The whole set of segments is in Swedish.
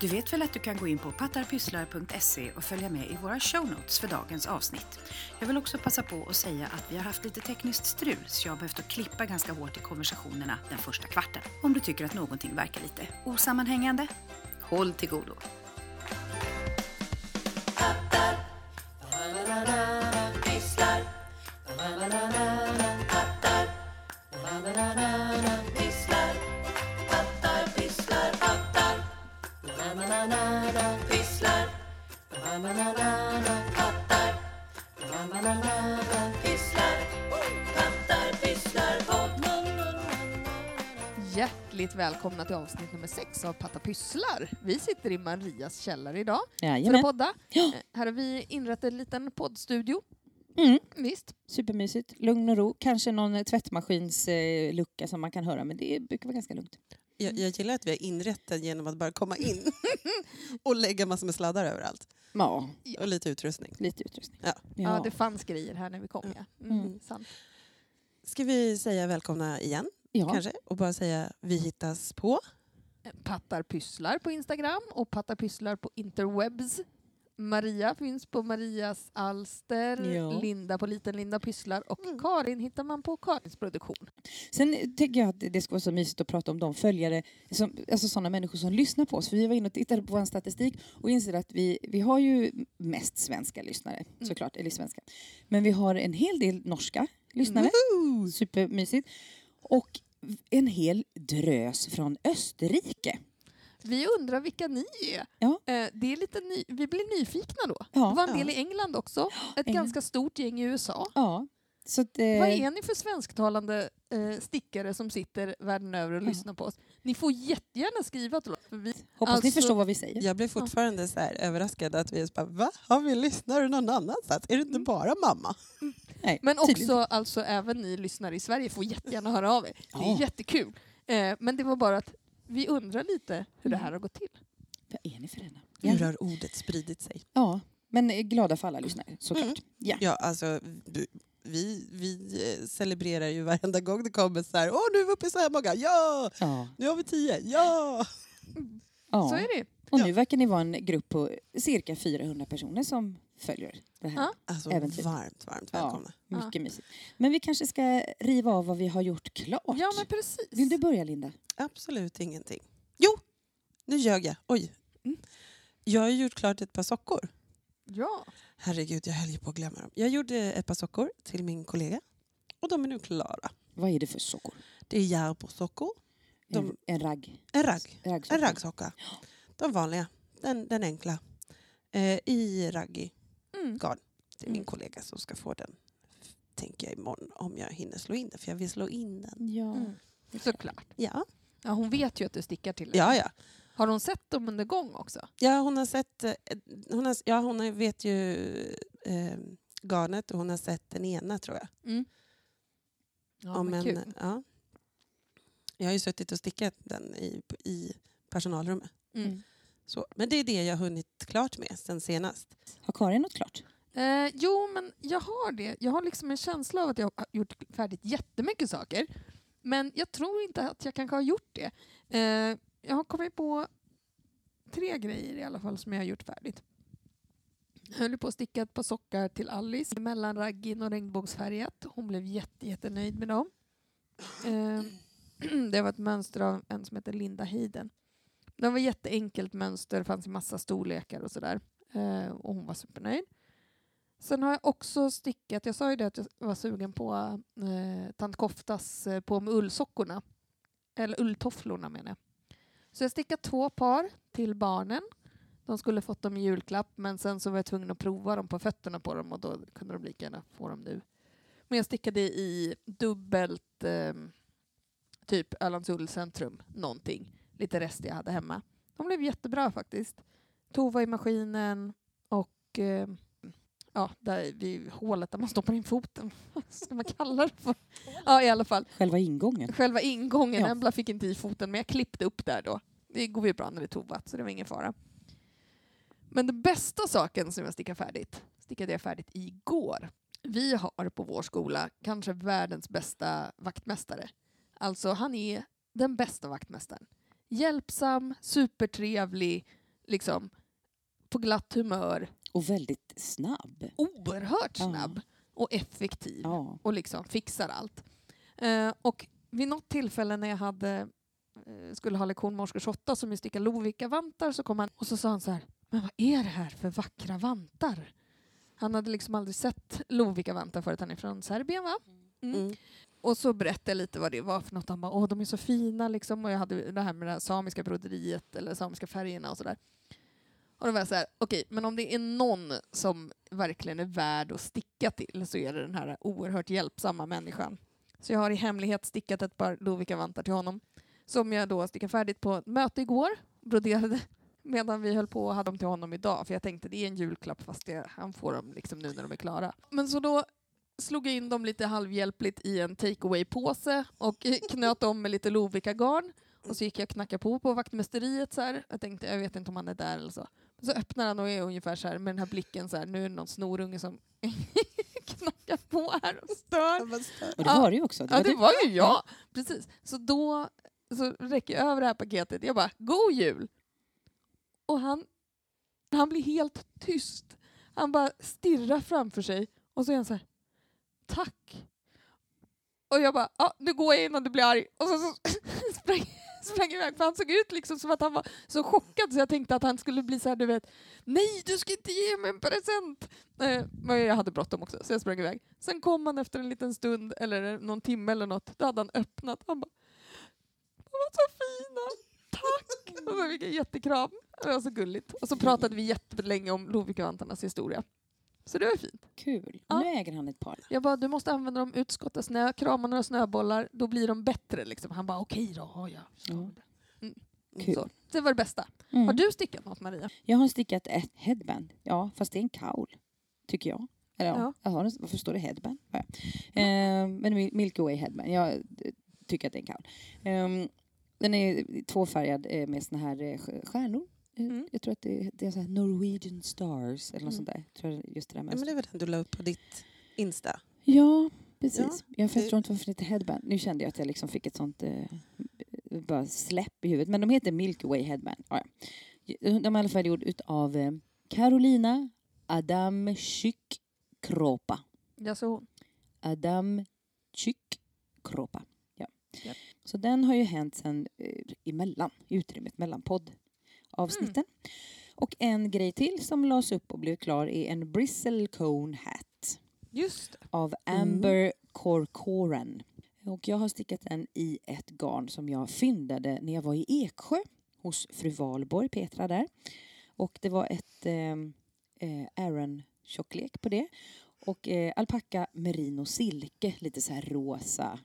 Du vet väl att du kan gå in på pattarpysslar.se och följa med i våra show notes för dagens avsnitt. Jag vill också passa på att säga att vi har haft lite tekniskt strul så jag har behövt att klippa ganska hårt i konversationerna den första kvarten. Om du tycker att någonting verkar lite osammanhängande, håll till godo. Välkomna till avsnitt nummer sex av Patta Pysslar. Vi sitter i Marias källare idag för att Jajamän. podda. Ja. Eh, Här har vi inrett en liten poddstudio. Mm. Visst. Supermysigt. Lugn och ro. Kanske någon eh, tvättmaskinslucka eh, som man kan höra, men det brukar vara ganska lugnt. Jag, jag gillar att vi har inrett den genom att bara komma in och lägga massor med sladdar överallt. Ja, Och lite utrustning. lite utrustning. Ja. Ja. det fanns grejer här när vi kom. Ja. Mm, Mm. Sant. Ska vi säga välkomna igen ja. kanske? Och bara säga vi hittas på. Eh, Pattar Pysslar på Instagram och Pattar Pysslar på interwebs. Maria finns på Marias alster, Ja. Linda på Liten Linda Pysslar och Mm. Karin hittar man på Karins produktion. Sen tycker jag att det ska vara så mysigt att prata om de följare, som, alltså sådana människor som lyssnar på oss. För vi var inne och tittade på vår statistik och inser att vi, vi har ju mest svenska lyssnare, Mm. såklart, eller svenska. Men vi har en hel del norska lyssnare. Woohoo! Supermysigt. Och en hel drös från Österrike. Vi undrar vilka ni är. Ja. Eh, Det är lite ny- vi blir nyfikna då. Ja. det var en Ja. del i England också. Ett England. ganska stort gäng i USA. Ja. Så att, eh, Vad är ni för svensktalande eh, stickare som sitter världen över och Ja. lyssnar på oss? Ni får jättegärna skriva till oss. För vi, Hoppas ni Alltså- förstår vad vi säger. Jag blev fortfarande så här överraskad att vi är så bara, va? Har vi lyssnare någon annanstans? Är det inte bara mamma? Nej, men tydligen. också alltså, även ni lyssnare i Sverige får jättegärna höra av er. Det är Ja. jättekul. Eh, men det var bara att vi undrar lite hur det här har gått till. Vad är ni för ena? Hur har ordet spridit sig? ja, men eh, glada för alla lyssnare såklart. Mm. Ja. Ja, alltså vi, vi, vi eh, celebrerar ju varenda gång det kommer så här, åh nu är vi uppe i så här många, ja! Ja. Nu har vi tio, ja! ja. Så är det. Och nu verkar ni vara en grupp på cirka 400 personer som följer det här. Ja. Alltså Äventyr. varmt, varmt Ja. välkomna. Mycket mysigt. Men vi kanske ska riva av vad vi har gjort klart. Ja men precis. Vill du börja Linda? Absolut ingenting. Jo, nu ljög jag. Oj. Mm. Jag har gjort klart ett par sockor. Ja. Herregud, jag höll ju på att glömma dem. Jag gjorde ett par sockor till min kollega och de är nu klara. Vad är det för sockor? Det är järbosockor, De- En, en ragg? en ragg, Raggsocka. en raggsocka. De vanliga, den, den enkla. Eh, I raggi Mm. garn till min Mm. kollega som ska få den tänker jag imorgon om jag hinner slå in den för jag vill slå in den. Ja. Mm. Såklart. Ja, Ja, hon vet ju att du stickar till henne. ja, ja. Har hon sett dem under gång också? Ja, hon har sett... eh, Hon, har, ja, hon vet ju eh, garnet och hon har sett den ena, tror jag. Mm. Ja, Om men en, kul. ja. Jag har ju suttit och stickat den i, i personalrummet. Mm. Så, men det är det jag har hunnit klart med sen senast. Har Karin något klart? Eh, jo, men jag har det. Jag har liksom en känsla av att jag har gjort färdigt jättemycket saker. Men jag tror inte att jag kanske har gjort det. Eh, jag har kommit på tre grejer i alla fall som jag har gjort färdigt. Jag höll på att sticka ett par sockar till Alice mellan raggin och regnbågsfärgat. Hon blev jätte, jättenöjd med dem. Eh, det var ett mönster av en som heter Linda Heiden. Det var jätteenkelt mönster, fanns i massa storlekar och sådär. Eh, och hon var supernöjd. Sen har jag också stickat, jag sa ju det att jag var sugen på eh, tant Koftas eh, på med ullsockorna. Eller ulltofflorna menar jag. Så jag stickade två par till barnen. De skulle fått dem i julklapp men sen så var jag tvungen att prova dem på fötterna på dem och då kunde de lika gärna få dem nu. Men jag stickade i dubbelt eh, typ Ölands ullcentrum någonting. Lite rester jag hade hemma. De blev jättebra faktiskt. Tova i maskinen och eh, ja, där vid hålet där man stoppar in foten. Vad ska man kalla det för? Ja, i alla fall. Själva ingången? Själva ingången, Ja. Embla fick inte i foten, men jag klippte upp där då. Det går ju bra när det är tovat, så det var ingen fara. Men den bästa saken som jag stickade färdigt, stickade jag färdigt igår. Vi har på vår skola kanske världens bästa vaktmästare. Alltså han är den bästa vaktmästaren. Hjälpsam, supertrevlig, liksom på glatt humör, Och väldigt snabb. oerhört Ja. snabb och effektiv Ja. och liksom fixar allt. Eh, och vid något tillfälle när jag hade, eh, skulle ha lektion med årskurs 8 som ju stickar Lovikka-vantar så kom han och så sa han så här, men vad är det här för vackra vantar? Han hade liksom aldrig sett Lovikka-vantar förut, han är från Serbien va? Mm. Mm. Och så berättade jag lite vad det var för något. Han bara, åh de är så fina liksom. Och jag hade det här med det här samiska broderiet eller samiska färgerna och sådär. Och då var jag så här, okej, men om det är någon som verkligen är värd att sticka till så är det den här oerhört hjälpsamma människan. Så jag har i hemlighet stickat ett par Lovikka-vantar till honom. Som jag då stickade färdigt på ett möte igår, broderade medan vi höll på och hade dem till honom idag. För jag tänkte det är en julklapp fast det, han får dem liksom nu när de är klara. Men så då slog jag in dem lite halvhjälpligt i en takeaway-påse och knöt om med lite Lovikka-garn. Och så gick jag och knackade på på vaktmästeriet så här. Jag tänkte, jag vet inte om han är där eller så. Så öppnar han och är ungefär så här med den här blicken så här, nu är det någon snorunge som knackar på här och stör. Och det var det ju också. Det Ja, var det du. var ju jag. Precis. Så då så räcker jag över det här paketet. Jag bara, god jul! Och han, han blir helt tyst. Han bara stirrar framför sig och så är han så här, tack. Och jag bara, ah, nu går jag innan du blir arg. Och så, så sprang, sprang jag iväg, för han såg ut liksom som att han var så chockad så jag tänkte att han skulle bli så här, du vet, nej du ska inte ge mig en present. Eh, men jag hade bråttom också så jag sprang iväg. Sen kom han efter en liten stund eller någon timme eller något, då hade han öppnat. Han bara, de var så fina, tack! Och så fick jag en jättekram. Det var så gulligt. Och så pratade vi jättelänge om Lovikkavantarnas historia. Så det var fint. Kul. Ja. Nu äger han ett par. Jag bara, du måste använda dem, utskotta snö, krama några snöbollar, då blir de bättre. Liksom. Han bara, okej då, ja, ja. Mm. Kul. Så. Det var det bästa. Mm. Har du stickat något Maria? Jag har stickat ett headband. Ja, fast det är en kaul. Tycker jag. Eller ja, Ja. jag har en, varför står det headband? Ja. Eh, men Mil- Milky Way headband. Jag eh, tycker att det är en kaul. Eh, den är tvåfärgad eh, med såna här eh, stjärnor. Eh, Mm. Jag tror att det, det är så Norwegian stars eller något Mm. sånt där. Tror jag just det där Ja, men det var den du la upp på ditt Insta. Ja, precis. Jag det- förstår inte varför det heter headband. Nu kände jag att jag liksom fick ett sånt eh, bara släpp i huvudet. Men de heter Milky Way headband. Ja, ja. De är i alla fall gjord utav eh, Carolina Adamczyk Kropa. Jag såg hon. Adamczyk Kropa. Ja. Japp. Så den har ju hänt sen eh, emellan, i utrymmet mellan poddavsnitten. Och en grej till som lades upp och blev klar är en bristle cone hat Just av Amber Corcoran. Och jag har stickat den i ett garn som jag fyndade när jag var i Eksjö hos fru Valborg, Petra där. Och det var ett eh, eh, Aran-tjocklek på det. Och eh, alpacka, merino, silke, lite så här rosa.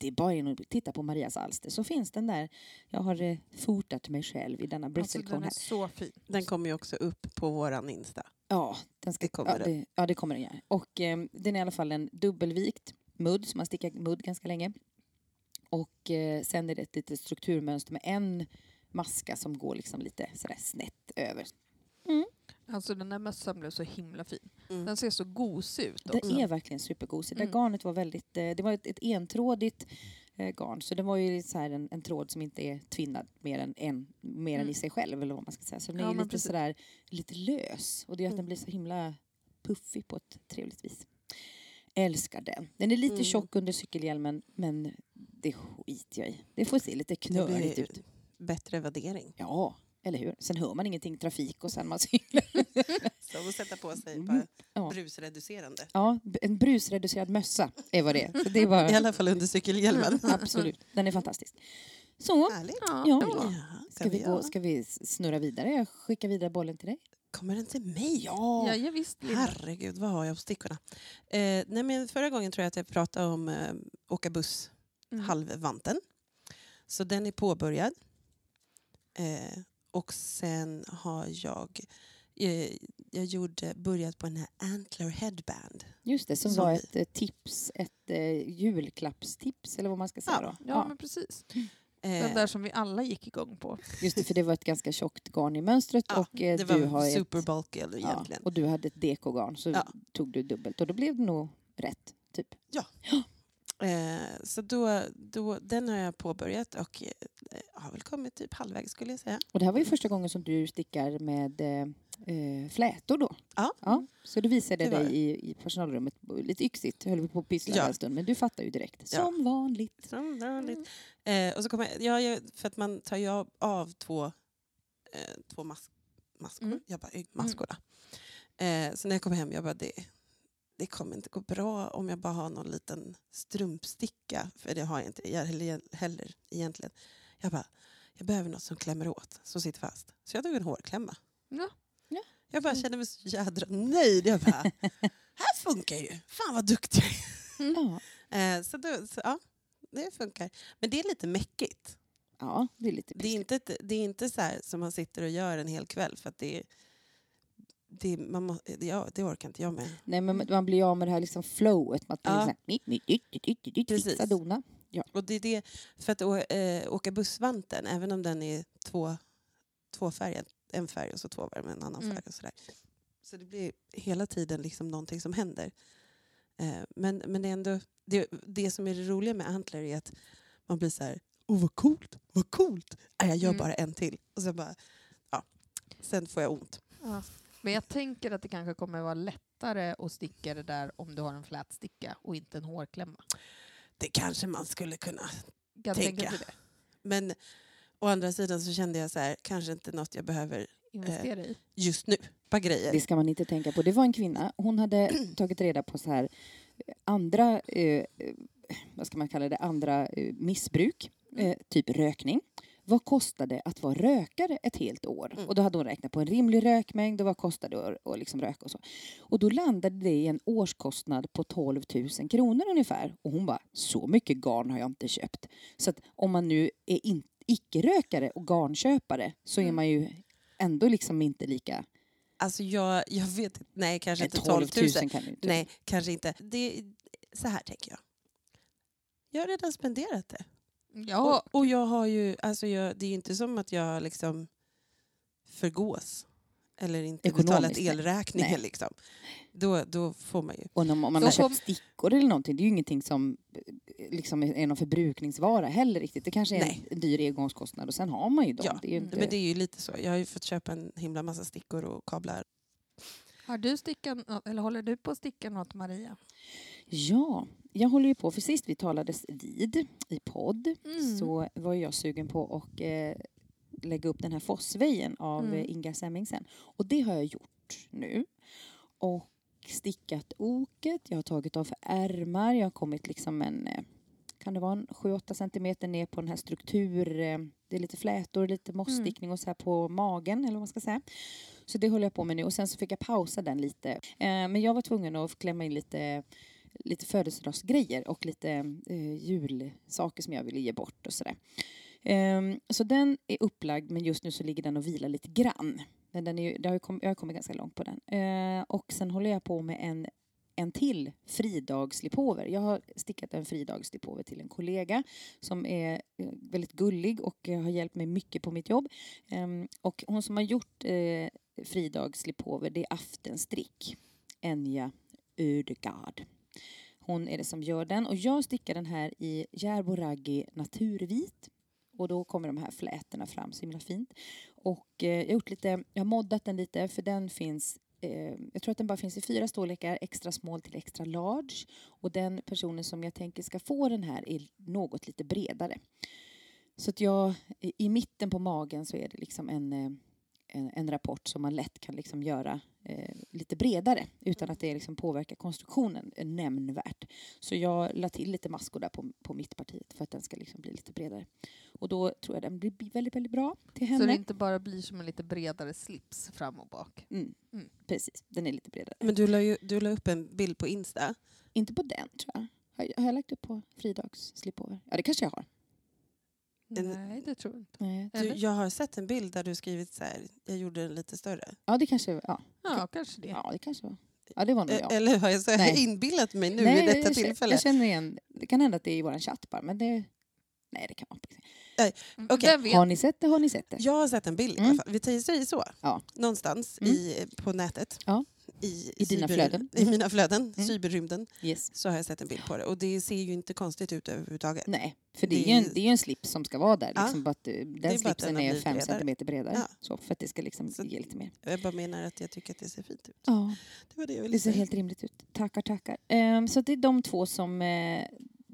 Det är bara in och titta på Marias alster så finns den där. Jag har eh, fotat mig själv i denna Alltså, bristlecone den är här. så fin. Den kommer ju också upp på våran Insta. Ja, den ska, Det kommer ja, det. det, ja, det kommer den göra. Och eh, den är i alla fall en dubbelvikt mudd, så man stickar mudd ganska länge. Och eh, sen är det ett litet strukturmönster med en maska som går liksom lite sådär snett över. Alltså den där mössan blev så himla fin. Mm. Den ser så gosig ut Det också. är verkligen supergosigt. Det Mm. garnet var väldigt, eh, det var ett, ett entrådigt eh, garn. Så det var ju så här en, en tråd som inte är tvinnad mer än, en, mer än Mm. i sig själv. Eller vad man ska säga. Så den Ja, är lite, precis. sådär, lite lös. Och det gör att den Mm. blir så himla puffig på ett trevligt vis. Älskar den. Den är lite Mm. tjock under cykelhjälmen men det skiter jag i. Det får se lite Det knöligt ut. bättre värdering. Ja, eller hur? Sen hör man ingenting trafik och sen man cyklar. Så att sätta på sig Mm. brusreducerande. Ja, en brusreducerad mössa är vad det är. Så det är bara, I alla fall under cykelhjälmen. absolut, den är fantastisk. Så, Härligt. Ja. Ska vi, gå, ska vi snurra vidare? Jag skickar vidare bollen till dig. Kommer den till mig? Ja, ja visst Linda. Herregud, vad har jag på stickorna? Eh, nej, men förra gången tror jag att jag pratade om eh, åka buss, Mm. halvvanten. Så den är påbörjad. Eh, och sen har jag, eh, jag gjorde, börjat på den här Antler Headband. Just det, som Som var vi- ett eh, tips, ett eh, julklappstips eller vad man ska säga Ja. då. Ja, men precis. Den Eh, där som vi alla gick igång på. Just det, för det var ett ganska tjockt garn i mönstret ja, och eh, det du var har ett, super bulky eller ja, egentligen. och du hade ett dekogarn så Ja. tog du dubbelt och då blev det nog rätt, typ. Eh, så då, då, den har jag påbörjat och eh, har väl kommit typ halvvägs skulle jag säga. Och det här var ju första gången som du stickar med eh, flätor då. Ja. ja. Så du visade Det dig det. i, i personalrummet, lite yxigt, höll vi på att pyssla Ja. en stund, men du fattar ju direkt. Ja. Som vanligt. Som vanligt. Eh, och så kommer jag, ja, jag, för att man tar ju av, två, eh, två mas, maskor. Mm. Jag bara, "Oj, maskor då." Eh, så när jag kom hem, jag bara, det, det kommer inte gå bra om jag bara har någon liten strumpsticka. För det har jag inte jag heller, heller egentligen. Jag bara, jag behöver något som klämmer åt, som sitter fast. Så jag tog en hårklämma. Ja. Ja. Jag bara kände mig så jädra nöjd. Jag bara, här funkar ju. Fan vad duktig. Ja. Eh, så, då, så ja, det funkar. Men det är lite mäckigt. ja, det är lite Det är inte, det är inte så här som man sitter och gör en hel kväll. För att det, är- det, man må, ja, det orkar inte jag med. Nej, men man blir av med det här liksom flowet. Man Ja. ja. så här, mi, mi, di, di, di, di, di, Precis. dona. Och det är det, för att å, eh, åka bussvanten, även om den är två, tvåfärgad, en färg och så två färger med en annan Mm. färg. Och sådär. Så det blir hela tiden liksom någonting som händer. Eh, men, men det är ändå, det, det som är det roliga med Antler är att man blir så här, oh vad coolt, vad coolt. Nej, jag gör Mm. bara en till. Och så bara, ja. Sen får jag ont. Ja. Men jag tänker att det kanske kommer vara lättare att sticka det där om du har en flätsticka och inte en hårklämma. Det kanske man skulle kunna Kan Tänka. Men å andra sidan så kände jag så här, kanske inte något jag behöver Investera i. just nu. Bara grejer. Det ska man inte tänka på. Det var en kvinna, hon hade tagit reda på så här eh, andra, eh, eh, vad ska man kalla det, andra eh, missbruk, eh, typ rökning. Vad kostade att vara rökare ett helt år? Mm. Och då hade hon räknat på en rimlig rökmängd och vad kostade det att, att liksom röka och så. Och då landade det i en årskostnad på 12 000 kronor ungefär. Och hon bara, så mycket garn har jag inte köpt. Så att om man nu är in, icke-rökare och garnköpare så är Mm. man ju ändå liksom inte lika... Alltså jag, jag vet inte, nej kanske inte 12 000. kan du inte. Nej, kanske inte. Det, så här tänker jag. Jag har redan spenderat det. Ja, Och, och jag har ju, alltså jag, det är ju inte som att jag liksom förgås. Eller inte Ekonomiskt, betalat elräkningen. Nej. Liksom. Då, då får man ju. Och om, om man Så har köpt stickor eller någonting, det är ju ingenting som eh, liksom är någon förbrukningsvara heller riktigt. Det kanske är Nej. en, dyr engångskostnad och sen har man ju dem. Ja, det är ju inte... Men det är ju lite så. Jag har ju fått köpa en himla massa stickor och kablar. har du stickat, nå- eller håller du på att sticka något Maria? Ja, jag håller ju på, för sist vi talades vid i podd Mm. så var ju jag sugen på att eh, lägga upp den här Fossvejen av Mm. eh, Inga Semmingsen. Och det har jag gjort nu. Och stickat oket, jag har tagit av ärmar, jag har kommit liksom en, eh, kan det vara en 7-8 centimeter ner på den här struktur, eh, det är lite flätor, lite mossstickning och så här på magen eller vad man ska säga. Så det håller jag på med nu och sen så fick jag pausa den lite. Eh, men jag var tvungen att klämma in lite lite födelsedagsgrejer och lite eh, julsaker som jag ville ge bort och sådär. Um, så den är upplagd men just nu så ligger den och vilar lite grann. Men den är, ju- det har ju kom, jag har kommit ganska långt på den. Uh, och sen håller jag på med en, en till fridagslipover. Jag har stickat en fridagslipover till en kollega som är eh, väldigt gullig och har hjälpt mig mycket på mitt jobb. Um, och hon som har gjort eh, uh, fridagslipover det är Aftenstrick. Enja Ödegard. Hon är det som gör den och jag stickar den här i Järboraggi naturvit och då kommer de här flätorna fram så himla fint. Och eh, jag har gjort lite, jag har moddat den lite för den finns eh, jag tror att den bara finns i fyra storlekar, extra small till extra large. Och den personen som jag tänker ska få den här är något lite bredare. Så att jag, i mitten på magen så är det liksom en, eh, en, en rapport som man lätt kan liksom göra eh, lite bredare utan att det liksom påverkar konstruktionen nämnvärt. Så jag la till lite maskor där på, på mittpartiet för att den ska liksom bli lite bredare. Och då tror jag den blir väldigt, väldigt bra till Så henne. det inte bara blir som en lite bredare slips fram och bak. Mm, Mm. Precis, den är lite bredare. Men du la, ju, du la upp en bild på Insta. Inte på den tror jag. Har jag, har jag lagt upp på fridags slipover? Ja, det kanske jag har. En- Nej, det tror jag inte. Nej. Du, jag har sett en bild där du skrivit så här, jag gjorde den lite större. Ja, det kanske ja. Ja, kanske det. ja, det kanske var. Ja, det var nog jag. Eller har jag så Nej. inbillat mig nu Nej, vid detta jag, tillfälle? Jag känner igen. Det kan hända att det är i vår chatt bara, men det... Nej, det kan man inte. Mm, vet? Har ni sett det? Har ni sett det? Jag har sett en bild i alla Mm. fall. Vi säger så. Ja. Någonstans Mm. i, på nätet. Ja. i, I dina cyber- flöden. I mina flöden, Mm. cyberrymden, Yes. så har jag sett en bild på det. Och det ser ju inte konstigt ut överhuvudtaget. Nej, för det, Det är ju en, det är ju en slips som ska vara där. Ja. Liksom, bara att, eh, den att den slipsen är fem bredare. centimeter bredare. Ja. Så, för att det ska liksom Så- ge lite mer. Jag bara menar att jag tycker att det ser fint ut. Ja, Det var det jag ville det ser säga. helt rimligt ut. Tackar, tackar. Ehm, så det är de två som eh,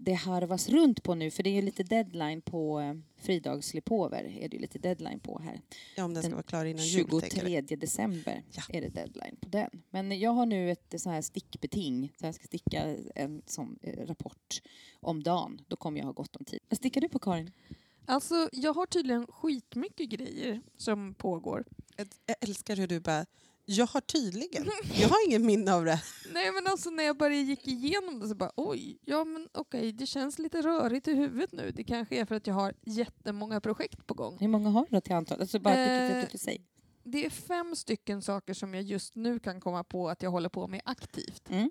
det harvas runt på nu. För det är ju lite deadline på uh, Fridags slipover. Är det ju lite deadline på här. Ja, om den ska den vara klar innan jul. tänker du. 23 december Ja. är det deadline på den. Men jag har nu ett så här stickbeting. Så jag ska sticka en sån eh, rapport om dagen. Då kommer jag ha gott om tid. Vad stickar du på Karin? Alltså, jag har tydligen skitmycket grejer som pågår. Jag älskar hur du bara, jag har tydligen, jag har ingen minne av det. Nej men alltså när jag bara gick igenom det så bara oj, ja men okej det känns lite rörigt i huvudet nu. Det kanske är för att jag har jättemånga projekt på gång. Hur många har du då till antal? Alltså bara Eh, säg. Det är fem stycken saker som jag just nu kan komma på att jag håller på med aktivt. Mm.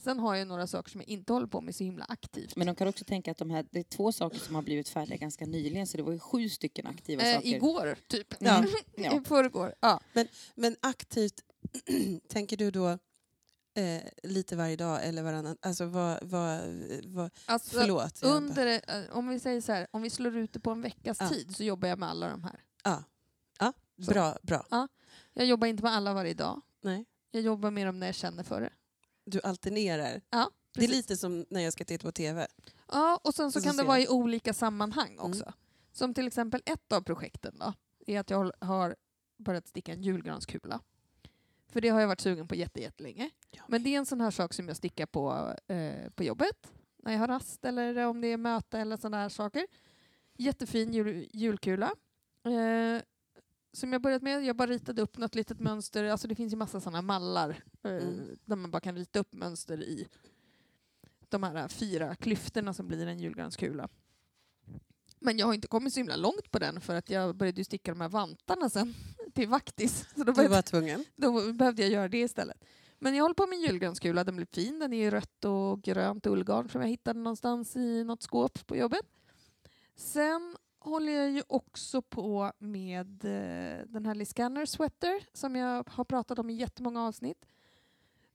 Sen har jag några saker som jag inte håller på med så himla aktivt. Men de kan också tänka att de här, det är två saker som har blivit färdiga ganska nyligen så det var ju sju stycken aktiva eh, saker. igår, typ. Ja. I Ja. förrgår. Ja. Men aktivt, tänker du då eh, lite varje dag eller varannan? Alltså vad, vad, vad Alltså, förlåt. under, eh, om vi säger så här, om vi slår ut det på en veckas Ja. tid så jobbar jag med alla de här. Ja, ja bra, bra. Jag jobbar inte med alla varje dag. Nej. Jag jobbar med dem när jag känner för det. Du alternerar. Ja, Det är lite som när jag ska titta på TV. Ja, och sen så så kan det ser vara jag. i olika sammanhang Mm. också. Som till exempel ett av projekten då, är att jag har börjat sticka en julgranskula. För det har jag varit sugen på jätte- jättelänge. Men det är en sån här sak som jag stickar på, eh, på jobbet, när jag har rast eller om det är möte eller sådana här saker. Jättefin jul, julkula. Eh, som jag börjat med, jag bara ritade upp något litet mönster, alltså det finns ju massa sådana mallar eh, Mm. där man bara kan rita upp mönster i de här fyra klyftorna som blir en julgranskula. Men jag har inte kommit så himla långt på den för att jag började ju sticka de här vantarna sen till vaktis. Så då, Du började, var tvungen. då behövde jag göra det istället. Men jag håller på med en julgranskula, den blir fin. Den är i rött och grönt ullgarn som jag hittade någonstans i något skåp på jobbet. Sen håller jag ju också på med eh, den här Liscanner Sweater som jag har pratat om i jättemånga avsnitt.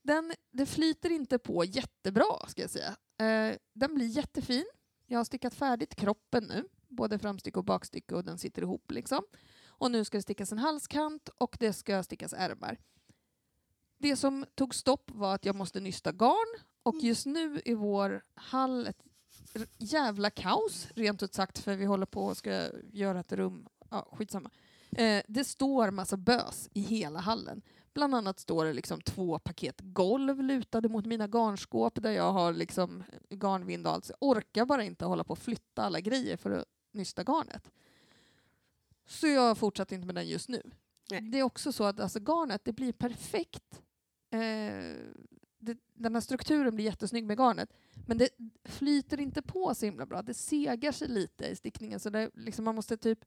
Den, det flyter inte på jättebra ska jag säga. Eh, den blir jättefin. Jag har stickat färdigt kroppen nu, både framstycke och bakstycke och den sitter ihop liksom. Och nu ska det stickas en halskant och det ska stickas ärmar. Det som tog stopp var att jag måste nysta garn och just nu är vår hall ett jävla kaos, rent ut sagt, för vi håller på och ska göra ett rum. Ja, skitsamma. Eh, det står massa bös i hela hallen. Bland annat står det liksom två paket golv lutade mot mina garnskåp där jag har liksom garnvind och allt. Så jag orkar bara inte hålla på och flytta alla grejer för att nysta garnet. Så jag fortsätter inte med den just nu. Nej. Det är också så att alltså, garnet det blir perfekt. Eh, det, den här strukturen blir jättesnygg med garnet. Men det flyter inte på så himla bra. Det segar sig lite i stickningen. Så det, liksom, man måste typ...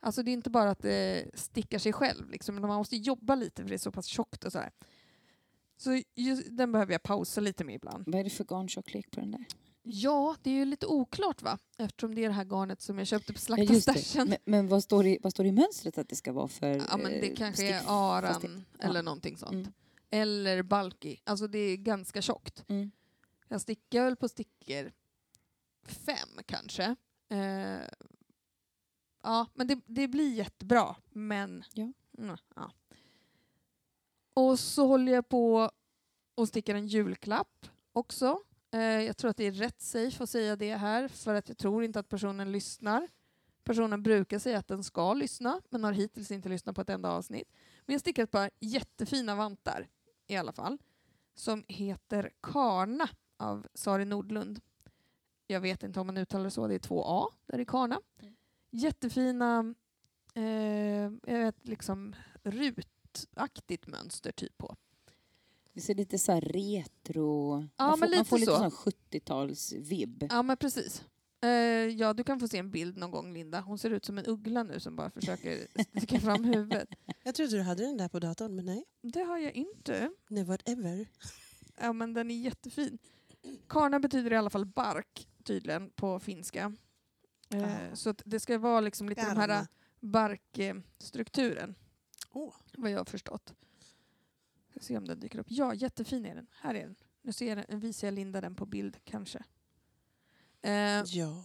Alltså det är inte bara att det stickar sig själv. Liksom, men man måste jobba lite för det är så pass tjockt och sådär. Så just, den behöver jag pausa lite med ibland. Vad är det för garntjocklek på den där? Ja, det är ju lite oklart va? Eftersom det är det här garnet som jag köpte på slaktarstashen. Men, men vad, står det, vad står det i mönstret att det ska vara för Ja, men det eh, kanske är aran det- ja. eller någonting sånt. Mm. Eller bulky. Alltså det är ganska tjockt. Mm. Jag stickar väl på stickor fem kanske. Eh, ja, men det, det blir jättebra. Men... Ja. Mm, ja. Och så håller jag på och stickar en julklapp också. Eh, jag tror att det är rätt safe att säga det här för att jag tror inte att personen lyssnar. Personen brukar säga att den ska lyssna men har hittills inte lyssnat på ett enda avsnitt. Men jag stickar ett par jättefina vantar i alla fall som heter Karna av Sari Nordlund. Jag vet inte om man uttalar det så, det är två A där i Karna. Jättefina, eh, jag vet liksom rutaktigt mönster typ på. Det ser lite så retro... Ja, man, får, man lite får lite sån 70-tals-vibb. Ja men precis. Eh, ja, du kan få se en bild någon gång Linda. Hon ser ut som en uggla nu som bara försöker sticka fram huvudet. Jag trodde du hade den där på datorn, men nej. Det har jag inte. Never ever. Ja men den är jättefin. Karna betyder i alla fall bark tydligen på finska. Eh, Ah. Så det ska vara liksom lite den här Garna. barkstrukturen, Åh, vad jag har förstått. Ska se om den dyker upp. Ja, jättefin är den. Här är den. Nu ser jag, den- visar jag Linda den på bild kanske. Eh, Ja.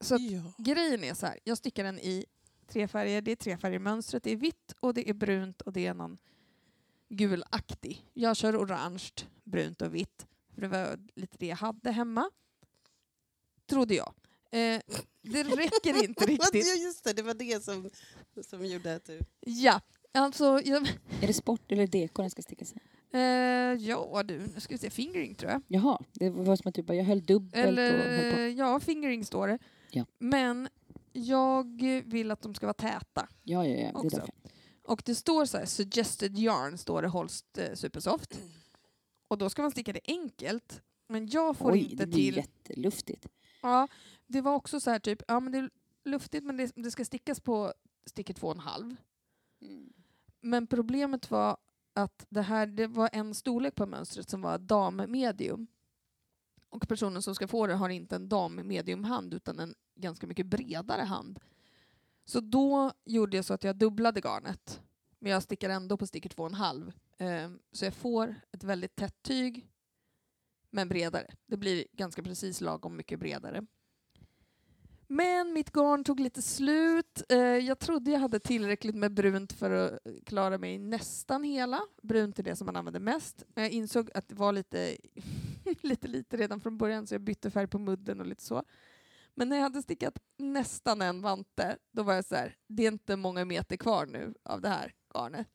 så att ja. grejen är så här, jag stickar den i tre färger. Det är tre färger i mönstret. Det är vitt och det är brunt och det är någon gulaktig. Jag kör orange, brunt och vitt. För det var lite det jag hade hemma. Trodde jag. Eh, det räcker inte riktigt. Just det, det var det som, som gjorde att du... Ja, alltså... Jag, Är det sport eller deko den ska stickas i? eh, ja du, nu ska vi se. Fingering tror jag. Jaha, det var som att du bara, jag höll dubbelt och höll på. Eller, ja, fingering står det. Ja. Men jag vill att de ska vara täta. Ja, ja, ja. Det är därför. Och det står så här, suggested yarn, står det Holst eh, Supersoft. Och då ska man sticka det enkelt. Men jag får Oj, inte det blir till... jätteluftigt. Ja, det var också så här typ, ja men det är luftigt men det, det ska stickas på sticker två och en halv. Men problemet var att det här det var en storlek på mönstret som var dammedium Och personen som ska få det har inte en dammediumhand, utan en ganska mycket bredare hand. Så då gjorde jag så att jag dubblade garnet. Men jag stickar ändå på sticker två och en halv. Ehm, så jag får ett väldigt tätt tyg men bredare. Det blir ganska precis lagom mycket bredare. Men mitt garn tog lite slut. Eh, jag trodde jag hade tillräckligt med brunt för att klara mig nästan hela. Brunt är det som man använder mest. Men jag insåg att det var lite, lite lite redan från början så jag bytte färg på mudden och lite så. Men när jag hade stickat nästan en vante, då var jag så här, det är inte många meter kvar nu av det här garnet.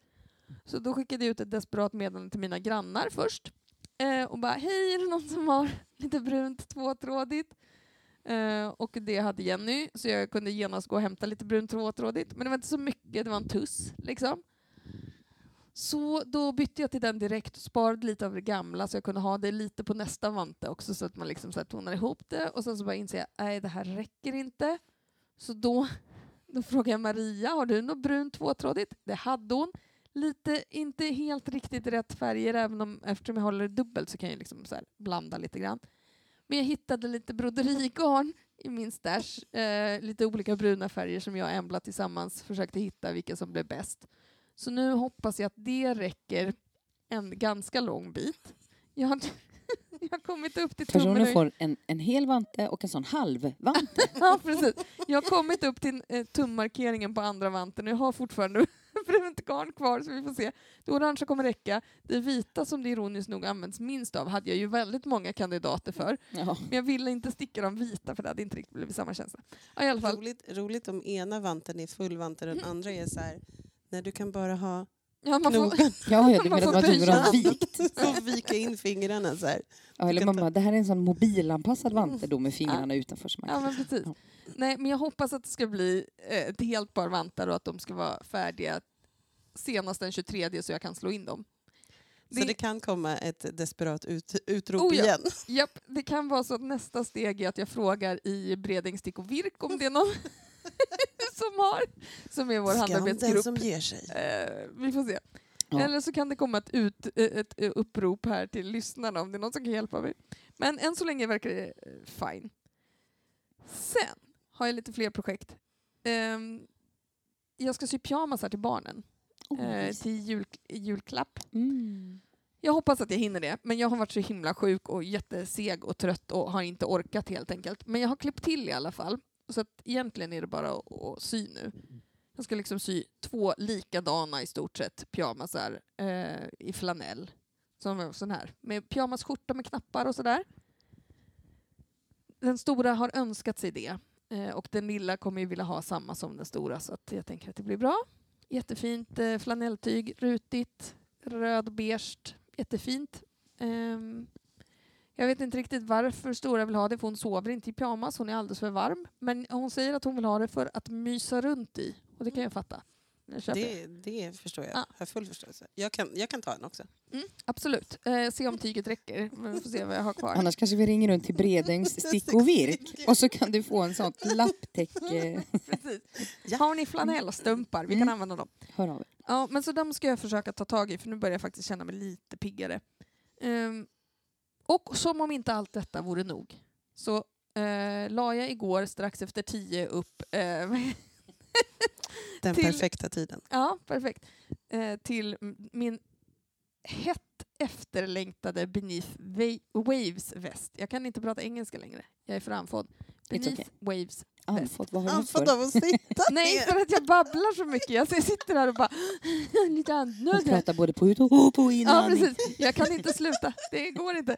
Så då skickade jag ut ett desperat meddelande till mina grannar först. Eh, och bara, hej, är det någon som har lite brunt tvåtrådigt? Eh, och det hade Jenny, så jag kunde genast gå och hämta lite brunt tvåtrådigt. Men det var inte så mycket, det var en tuss liksom. Så då bytte jag till den direkt och sparade lite av det gamla så jag kunde ha det lite på nästa vante också så att man liksom så här tonar ihop det. Och sen så bara inser jag, nej det här räcker inte. Så då, då frågade jag Maria, har du något brunt tvåtrådigt? Det hade hon. Lite, inte helt riktigt rätt färger, även om eftersom jag håller det dubbelt så kan jag liksom så här blanda lite grann. Men jag hittade lite broderigarn i min stash. Eh, lite olika bruna färger som jag och Embla tillsammans försökte hitta vilka som blev bäst. Så nu hoppas jag att det räcker en ganska lång bit. Jag har, jag har kommit upp till tummen Personen får en, en hel vante och en sån halv vante. Ja, precis. Jag har kommit upp till eh, tummarkeringen på andra vanten och jag har fortfarande brunt garn kvar så vi får se. Det orangea kommer räcka. Det vita som det ironiskt nog används minst av hade jag ju väldigt många kandidater för. Ja. Men jag ville inte sticka de vita för det hade inte riktigt blivit samma känsla. Ja, i alla fall. Roligt, roligt om ena vanten är full vante och den andra är så här, nej du kan bara ha Ja, man får, knogen Ja, ja, du Man menar får att man tvungen att ha böja. vikt? och vika in fingrarna så här. Ja, eller mamma, det här är en sån mobilanpassad vante då med fingrarna utanför. Så man ja, men precis. Ja. Nej, men jag hoppas att det ska bli eh, ett helt par vantar och att de ska vara färdiga senast den 23 så jag kan slå in dem. Så det kan komma ett desperat ut, utrop Oh, ja. igen. Japp, det kan vara så att nästa steg är att jag frågar i Bredäng Stick och Virk om det är någon som har, som är vår Skam den handarbetsgrupp. som ger sig. Eh, vi får se. Ja. Eller så kan det komma ett, ut, eh, ett eh, upprop här till lyssnarna om det är någon som kan hjälpa mig. Men än så länge verkar det eh, fine. Sen har jag lite fler projekt. Ehm, jag ska sy pyjamasar till barnen eh, till jul, julklapp. mm. Jag hoppas att jag hinner det, men jag har varit så himla sjuk och jätteseg och trött och har inte orkat helt enkelt. Men jag har klippt till i alla fall. Så att egentligen är det bara att, att sy nu. Jag ska liksom sy två likadana i stort sett pyjamasar eh, i flanell. Som sån här. Med pyjamasskjorta med knappar och sådär. Den stora har önskat sig det. Eh, och den lilla kommer ju vilja ha samma som den stora så att jag tänker att det blir bra. Jättefint eh, flanelltyg, rutigt, röd beige, jättefint. Ehm, jag vet inte riktigt varför Stora vill ha det, för hon sover inte i pyjamas, hon är alldeles för varm. Men hon säger att hon vill ha det för att mysa runt i, och det kan jag fatta. Jag det. Det, förstår jag. Ja. Har full förståelse. Jag kan, jag kan ta en också. Mm, absolut. Eh, se om tyget räcker, men vi får se vad jag har kvar. Annars kanske vi ringer runt till Bredängs stick och virk och så kan du få en sån lapptäcke. Precis. Ja. Har ni flanellstumpar? Vi kan Mm. använda dem. Hör av er. Ja, men så de ska jag försöka ta tag i för nu börjar jag faktiskt känna mig lite piggare. Ehm, och som om inte allt detta vore nog så eh, la jag igår strax efter tio upp eh, Den Till- perfekta tiden. Ja, perfekt. Eh, till min hett efterlängtade Beneath Wa- Waves väst. Jag kan inte prata engelska längre. Jag är för andfådd. Beneath okay. Waves. Andfådd, vad har du av att sitta Nej, för att jag babblar så mycket. Jag sitter här och bara... lite Hon andnöd här. pratar både på ut och på Ja, inandning. precis. Jag kan inte sluta. Det går inte.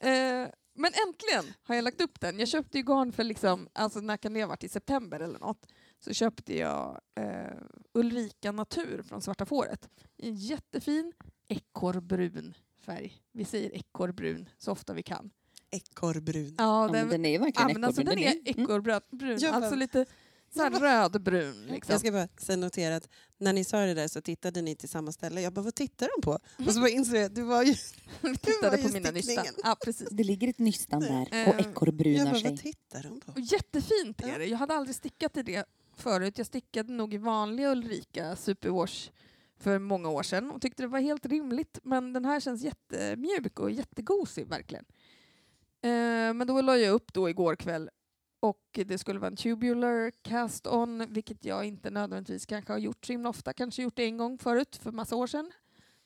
Eh, men äntligen har jag lagt upp den. Jag köpte ju garn för, liksom, alltså när kan det ha varit, i september eller något. Så köpte jag eh, Ulrika Natur från Svarta Fåret. I en jättefin ekorrbrun färg. Vi säger ekorrbrun så ofta vi kan. Ekorrbrun. Ja, Ja, men den är verkligen ja, alltså, ekorrbrun. den är mm. ekorrbrun. Brun. Ja, men- Alltså lite så här rödbrun. Liksom. Jag ska bara sen notera att när ni sa det där så tittade ni till samma ställe. Jag bara, vad tittar de på? Och så bara insåg jag att du var ju... Vi tittade var på mina nystan. Ja, precis. Det ligger ett nystan där och Eh, Jag ekorrbrunar bara, sig. vad tittar de på? Och jättefint är Ja. det. Jag hade aldrig stickat i det förut. Jag stickade nog i vanliga Ulrika Superwash för många år sedan och tyckte det var helt rimligt. Men den här känns jättemjuk och jättegosig verkligen. Eh, men då la jag upp då igår kväll och det skulle vara en tubular cast-on, vilket jag inte nödvändigtvis kanske har gjort så himla ofta. Kanske gjort det en gång förut, för massa år sedan.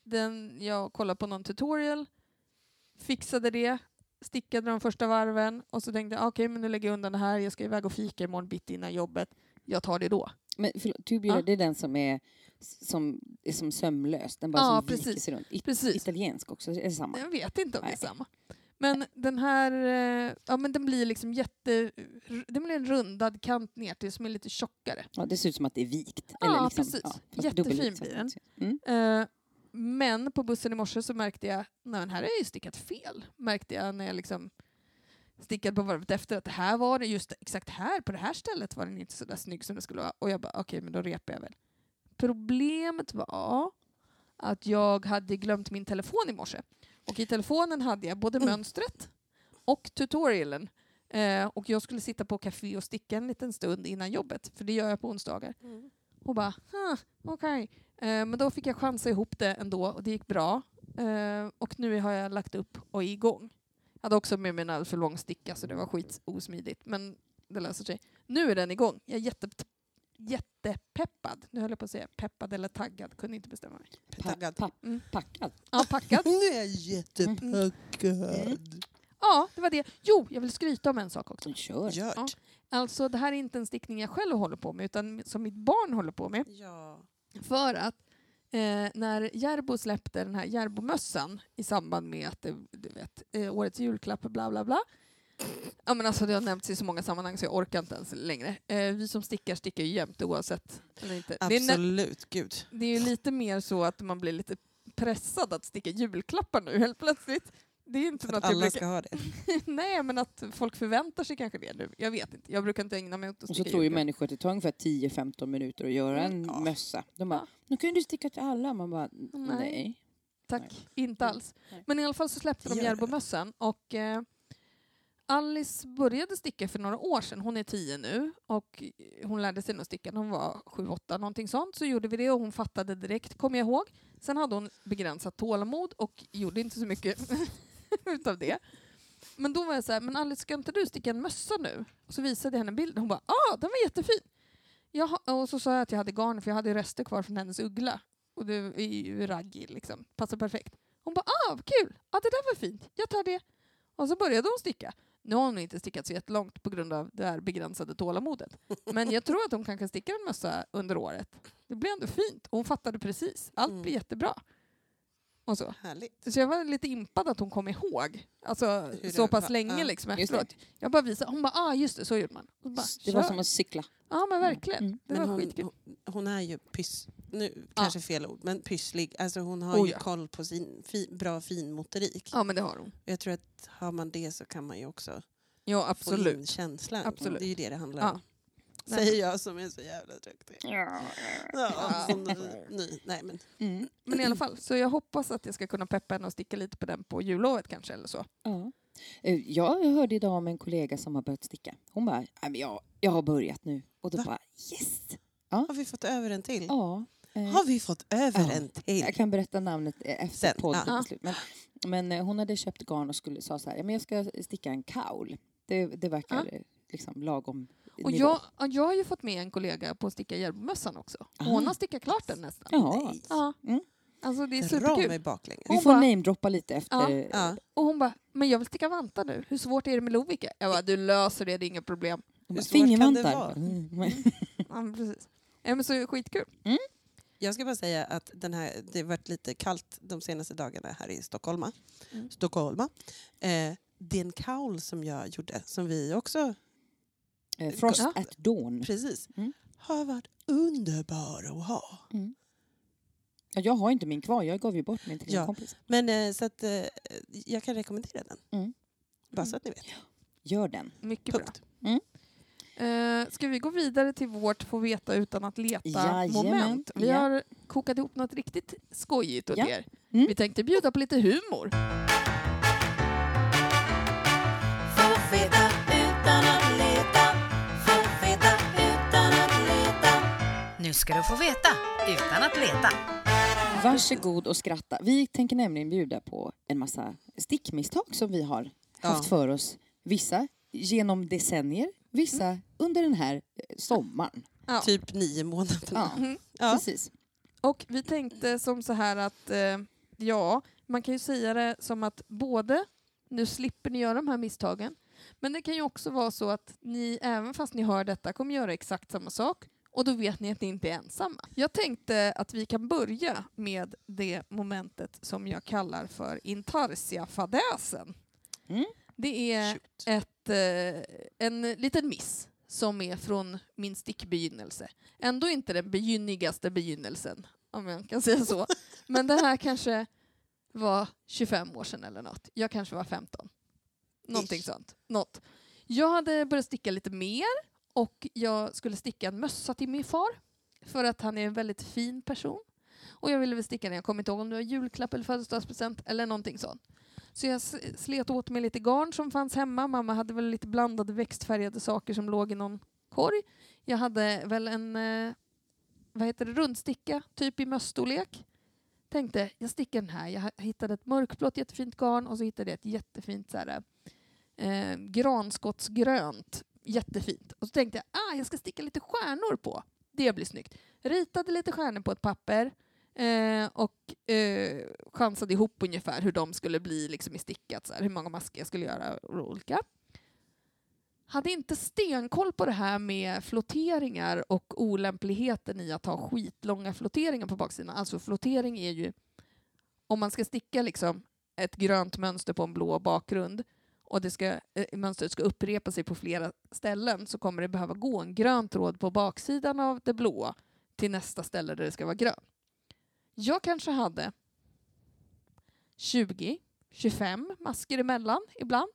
Den, jag kollade på någon tutorial, fixade det, stickade de första varven och så tänkte jag ah, okej, men nu lägger jag undan det här. Jag ska iväg och fika imorgon bitti innan jobbet. Jag tar det då. Men förlåt, tubular, Ja. det är den som är som, är som sömlös. Den bara Ja, som precis. sig runt. It, Precis. Italiensk också, är det samma? Jag vet inte om det är Nej. samma. Men den här, eh, ja men den blir liksom jätte, den blir en rundad kant ner till som är lite tjockare. Ja, det ser ut som att det är vikt. Ja, Eller liksom, precis. fast Jättefin blir den. Mm. Eh, men på bussen i morse så märkte jag, nej här har jag ju stickat fel. Märkte jag när jag liksom stickade på varvet efter att det här var det, just exakt här, på det här stället var den inte så där snygg som det skulle vara. Och jag bara, okej men då repar jag väl. Problemet var att jag hade glömt min telefon i morse. Och i telefonen hade jag både mönstret och tutorialen. Eh, och jag skulle sitta på café och sticka en liten stund innan jobbet, för det gör jag på onsdagar. Och bara, okej. Eh, men då fick jag chansa ihop det ändå och det gick bra. Eh, och nu har jag lagt upp och är igång. Hade också med mig en alldeles för lång sticka så det var skit osmidigt. Men det löser sig. Nu är den igång. Jag är jätte, jättepeppad. Nu höll jag på att säga peppad eller taggad. Kunde inte bestämma mig. Taggad. Pa, Mm. packad. Ja, packad. Nu är jag jättepackad. Ja, det var det. Jo, jag vill skryta om en sak också. Kör. Gjort. Ja. Alltså, det här är inte en stickning jag själv håller på med, utan som mitt barn håller på med. Ja. För att eh, när Järbo släppte den här Järbomössan i samband med att det, du vet, eh, årets julklapp, bla bla bla. Ja, men alltså, det har nämnts i så många sammanhang så jag orkar inte ens längre. Eh, vi som stickar stickar ju jämt oavsett. Eller inte. Det, är, Absolut, gud. det är ju lite mer så att man blir lite pressad att sticka julklappar nu helt plötsligt. Det är inte något att jag alla brukar... ska ha det. Nej, men att folk förväntar sig kanske det nu. Jag vet inte. Jag brukar inte ägna mig åt att Och så tror ju människor att det tar ungefär 10-15 minuter att göra Mm, en ja. mössa. De bara, nu kan du sticka till alla. Man bara, Nej. nej. Tack, Nej. inte alls. Nej. Men i alla fall så släppte de. Järbomössan och eh, Alice började sticka för några år sedan. Hon är tio nu och hon lärde sig nog sticka när hon var sju, åtta, någonting sånt. Så gjorde vi det och hon fattade direkt, kommer jag ihåg. Sen hade hon begränsat tålamod och gjorde inte så mycket utav det. Men då var jag så här, men Alice ska inte du sticka en mössa nu? Och så visade jag henne bilden. Hon bara, ah, den var jättefin. Jaha, och så sa jag att jag hade garn för jag hade rester kvar från hennes uggla. Och det är ju raggi liksom, passar perfekt. Hon bara, ah vad kul, ah, det där var fint, jag tar det. Och så började hon sticka. Nu har hon inte stickat så jättelångt på grund av det här begränsade tålamodet. Men jag tror att hon kanske stickar en mössa under året. Det blir ändå fint. Hon fattade precis. Allt Mm. blir jättebra. Och så. Härligt. så jag var lite impad att hon kom ihåg. Alltså Hur så pass var. länge Ja. liksom efteråt. Jag bara visade. Hon bara, ah just det, så gjorde man. Bara, Det var som att cykla. Ja men verkligen. Mm. Det Men var hon, skitkul. hon, är ju pyss... Nu Ja. kanske fel ord, men pysslig. Alltså hon har Oh, ju ja. koll på sin fi, bra finmotorik. Ja men det har hon. Jag tror att har man det så kan man ju också Ja få in absolut. känslan. Absolut. Det är ju det det handlar Ja. om. Nej. Säger jag som är så jävla duktig. Ja, Ja. som ny, ny. Nej, men. Mm. Men i alla fall, så jag hoppas att jag ska kunna peppa henne och sticka lite på den på jullovet kanske eller så. Ja. Eh, Jag hörde idag om en kollega som har börjat sticka. Hon bara, "Nej, men jag, jag har börjat nu. Och då Va? bara, yes! Har vi fått över en till? Ja. eh, Har vi fått över Ja. en till? Jag kan berätta namnet eh, efter Sen, podden. ja. Men, men hon hade köpt garn och skulle, sa så här, "Ja, men jag ska sticka en kaul. Det, det verkar eh, liksom lagom Och nivå. jag, ja, jag har ju fått med en kollega på att sticka Järbomössan också. Och hon Ah. har stickat klart den nästan. Ja. Ja. Mm. Alltså det är superkul. baklänges. Vi Hon får bara- namedroppa lite efter. Ja. Ja. Och hon bara, men jag vill sticka vantar nu. Hur svårt är det med Lovikka? Jag bara, du löser det, det är inga problem. Hur bara, svårt kan det Fingervantar. vara? Mm. Ja, men precis. Ja, men så skitkul. Jag ska bara säga att den här, det har varit lite kallt de senaste dagarna här i Stockholm. Mm. Stockholm. Eh, den kaul som jag gjorde, som vi också Eh, Frost Ja. at dawn. precis, Mm. har varit underbar att ha. Mm. Ja, jag har inte min kvar, jag gav ju bort min till Ja. kompis. Men eh, så att eh, jag kan rekommendera den. Mm. Bara så att ni vet. Gör den. Mycket bra. Punkt. Eh, ska vi gå vidare till vårt få veta utan att leta Jajamän, moment? Vi ja. har kokat ihop något riktigt skojigt åt Ja. er. Mm. Vi tänkte bjuda på lite humor. Nu ska du få veta utan att leta. Varsågod och skratta. Vi tänker nämligen bjuda på en massa stickmisstag som vi har Ja. haft för oss. Vissa genom decennier, vissa under den här eh, sommaren. Ja. Typ nio månader. Ja, Mm. Ja. precis. Och vi tänkte som så här att, eh, ja, man kan ju säga det som att både nu slipper ni göra de här misstagen, men det kan ju också vara så att ni, även fast ni hör detta, kommer göra exakt samma sak och då vet ni att ni inte är ensamma. Jag tänkte att vi kan börja med det momentet som jag kallar för intarsia-fadäsen. Mm. Det är ett, eh, en liten miss som är från min stickbegynnelse. Ändå inte den begynnigaste begynnelsen, om jag kan säga så. Men det här kanske var 25 år sedan eller något. Jag kanske var 15. Någonting Ish. sånt. Något. Jag hade börjat sticka lite mer och jag skulle sticka en mössa till min far för att han är en väldigt fin person. Och jag ville väl sticka den, jag kommer inte ihåg om det var julklapp eller födelsedagspresent eller någonting sånt. Så jag slet åt mig lite garn som fanns hemma. Mamma hade väl lite blandade växtfärgade saker som låg i någon korg. Jag hade väl en eh, vad heter det, rundsticka, typ i mössstorlek. Tänkte, jag stickar den här. Jag hittade ett mörkblått jättefint garn och så hittade jag ett jättefint så här, eh, granskottsgrönt. Jättefint. Och så tänkte jag, ah, jag ska sticka lite stjärnor på. Det blir snyggt. Ritade lite stjärnor på ett papper eh, och eh, chansade ihop ungefär hur de skulle bli liksom i stickat, så här, hur många masker jag skulle göra och olika. Hade inte stenkoll på det här med flotteringar och olämpligheten i att ha skitlånga flotteringar på baksidan. Alltså flottering är ju, om man ska sticka liksom ett grönt mönster på en blå bakgrund och det ska, eh, mönstret ska upprepa sig på flera ställen så kommer det behöva gå en grön tråd på baksidan av det blåa till nästa ställe där det ska vara grön. Jag kanske hade 20, 25 masker emellan ibland.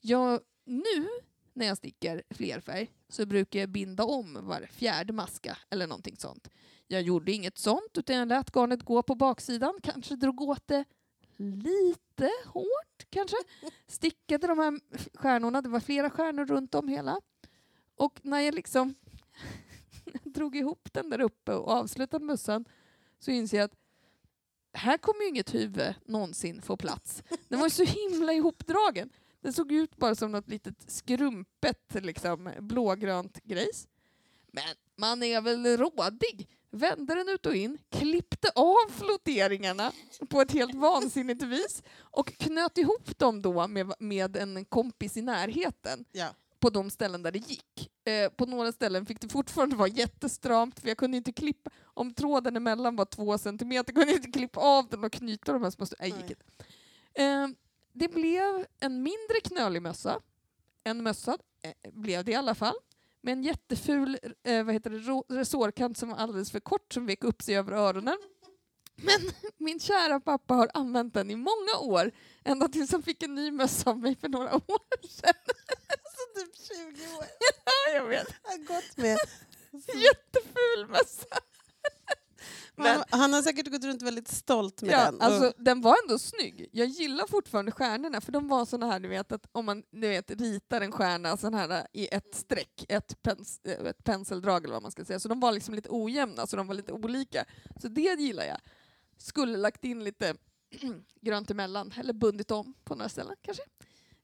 Jag, nu när jag stickar flerfärg så brukar jag binda om var fjärde maska eller någonting sånt. Jag gjorde inget sånt utan jag lät garnet gå på baksidan, kanske drog åt det lite hårt kanske. Stickade de här stjärnorna, det var flera stjärnor runt om hela. Och när jag liksom drog ihop den där uppe och avslutade mössan så inser jag att här kommer ju inget huvud någonsin få plats. Den var ju så himla ihopdragen. Den såg ut bara som något litet skrumpet liksom, blågrönt grejs. Men man är väl rådig. Vände den ut och in, klippte av flotteringarna på ett helt vansinnigt vis och knöt ihop dem då med, med en kompis i närheten Ja. på de ställen där det gick. Eh, på några ställen fick det fortfarande vara jättestramt för jag kunde inte klippa, om tråden emellan var två centimeter kunde jag inte klippa av den och knyta de här små... Nej, gick inte. Eh, det blev en mindre knölig mössa. En mössa eh, blev det i alla fall. Med en jätteful eh, vad heter det, resårkant som var alldeles för kort som vek upp sig över öronen. Men min kära pappa har använt den i många år, ända tills han fick en ny mössa av mig för några år sedan. Så typ 20 år. Ja, jag vet. Jag har gått med. Jätteful mössa. Men- Men, han har säkert gått runt väldigt stolt med Ja, den. Alltså, den var ändå snygg. Jag gillar fortfarande stjärnorna för de var såna här, du vet, att om man du vet, ritar en stjärna sån här i ett streck, ett, pens, eh, ett penseldrag eller vad man ska säga, så de var liksom lite ojämna, så de var lite olika. Så det gillar jag. Skulle lagt in lite grönt emellan, eller bundit om på några ställen kanske.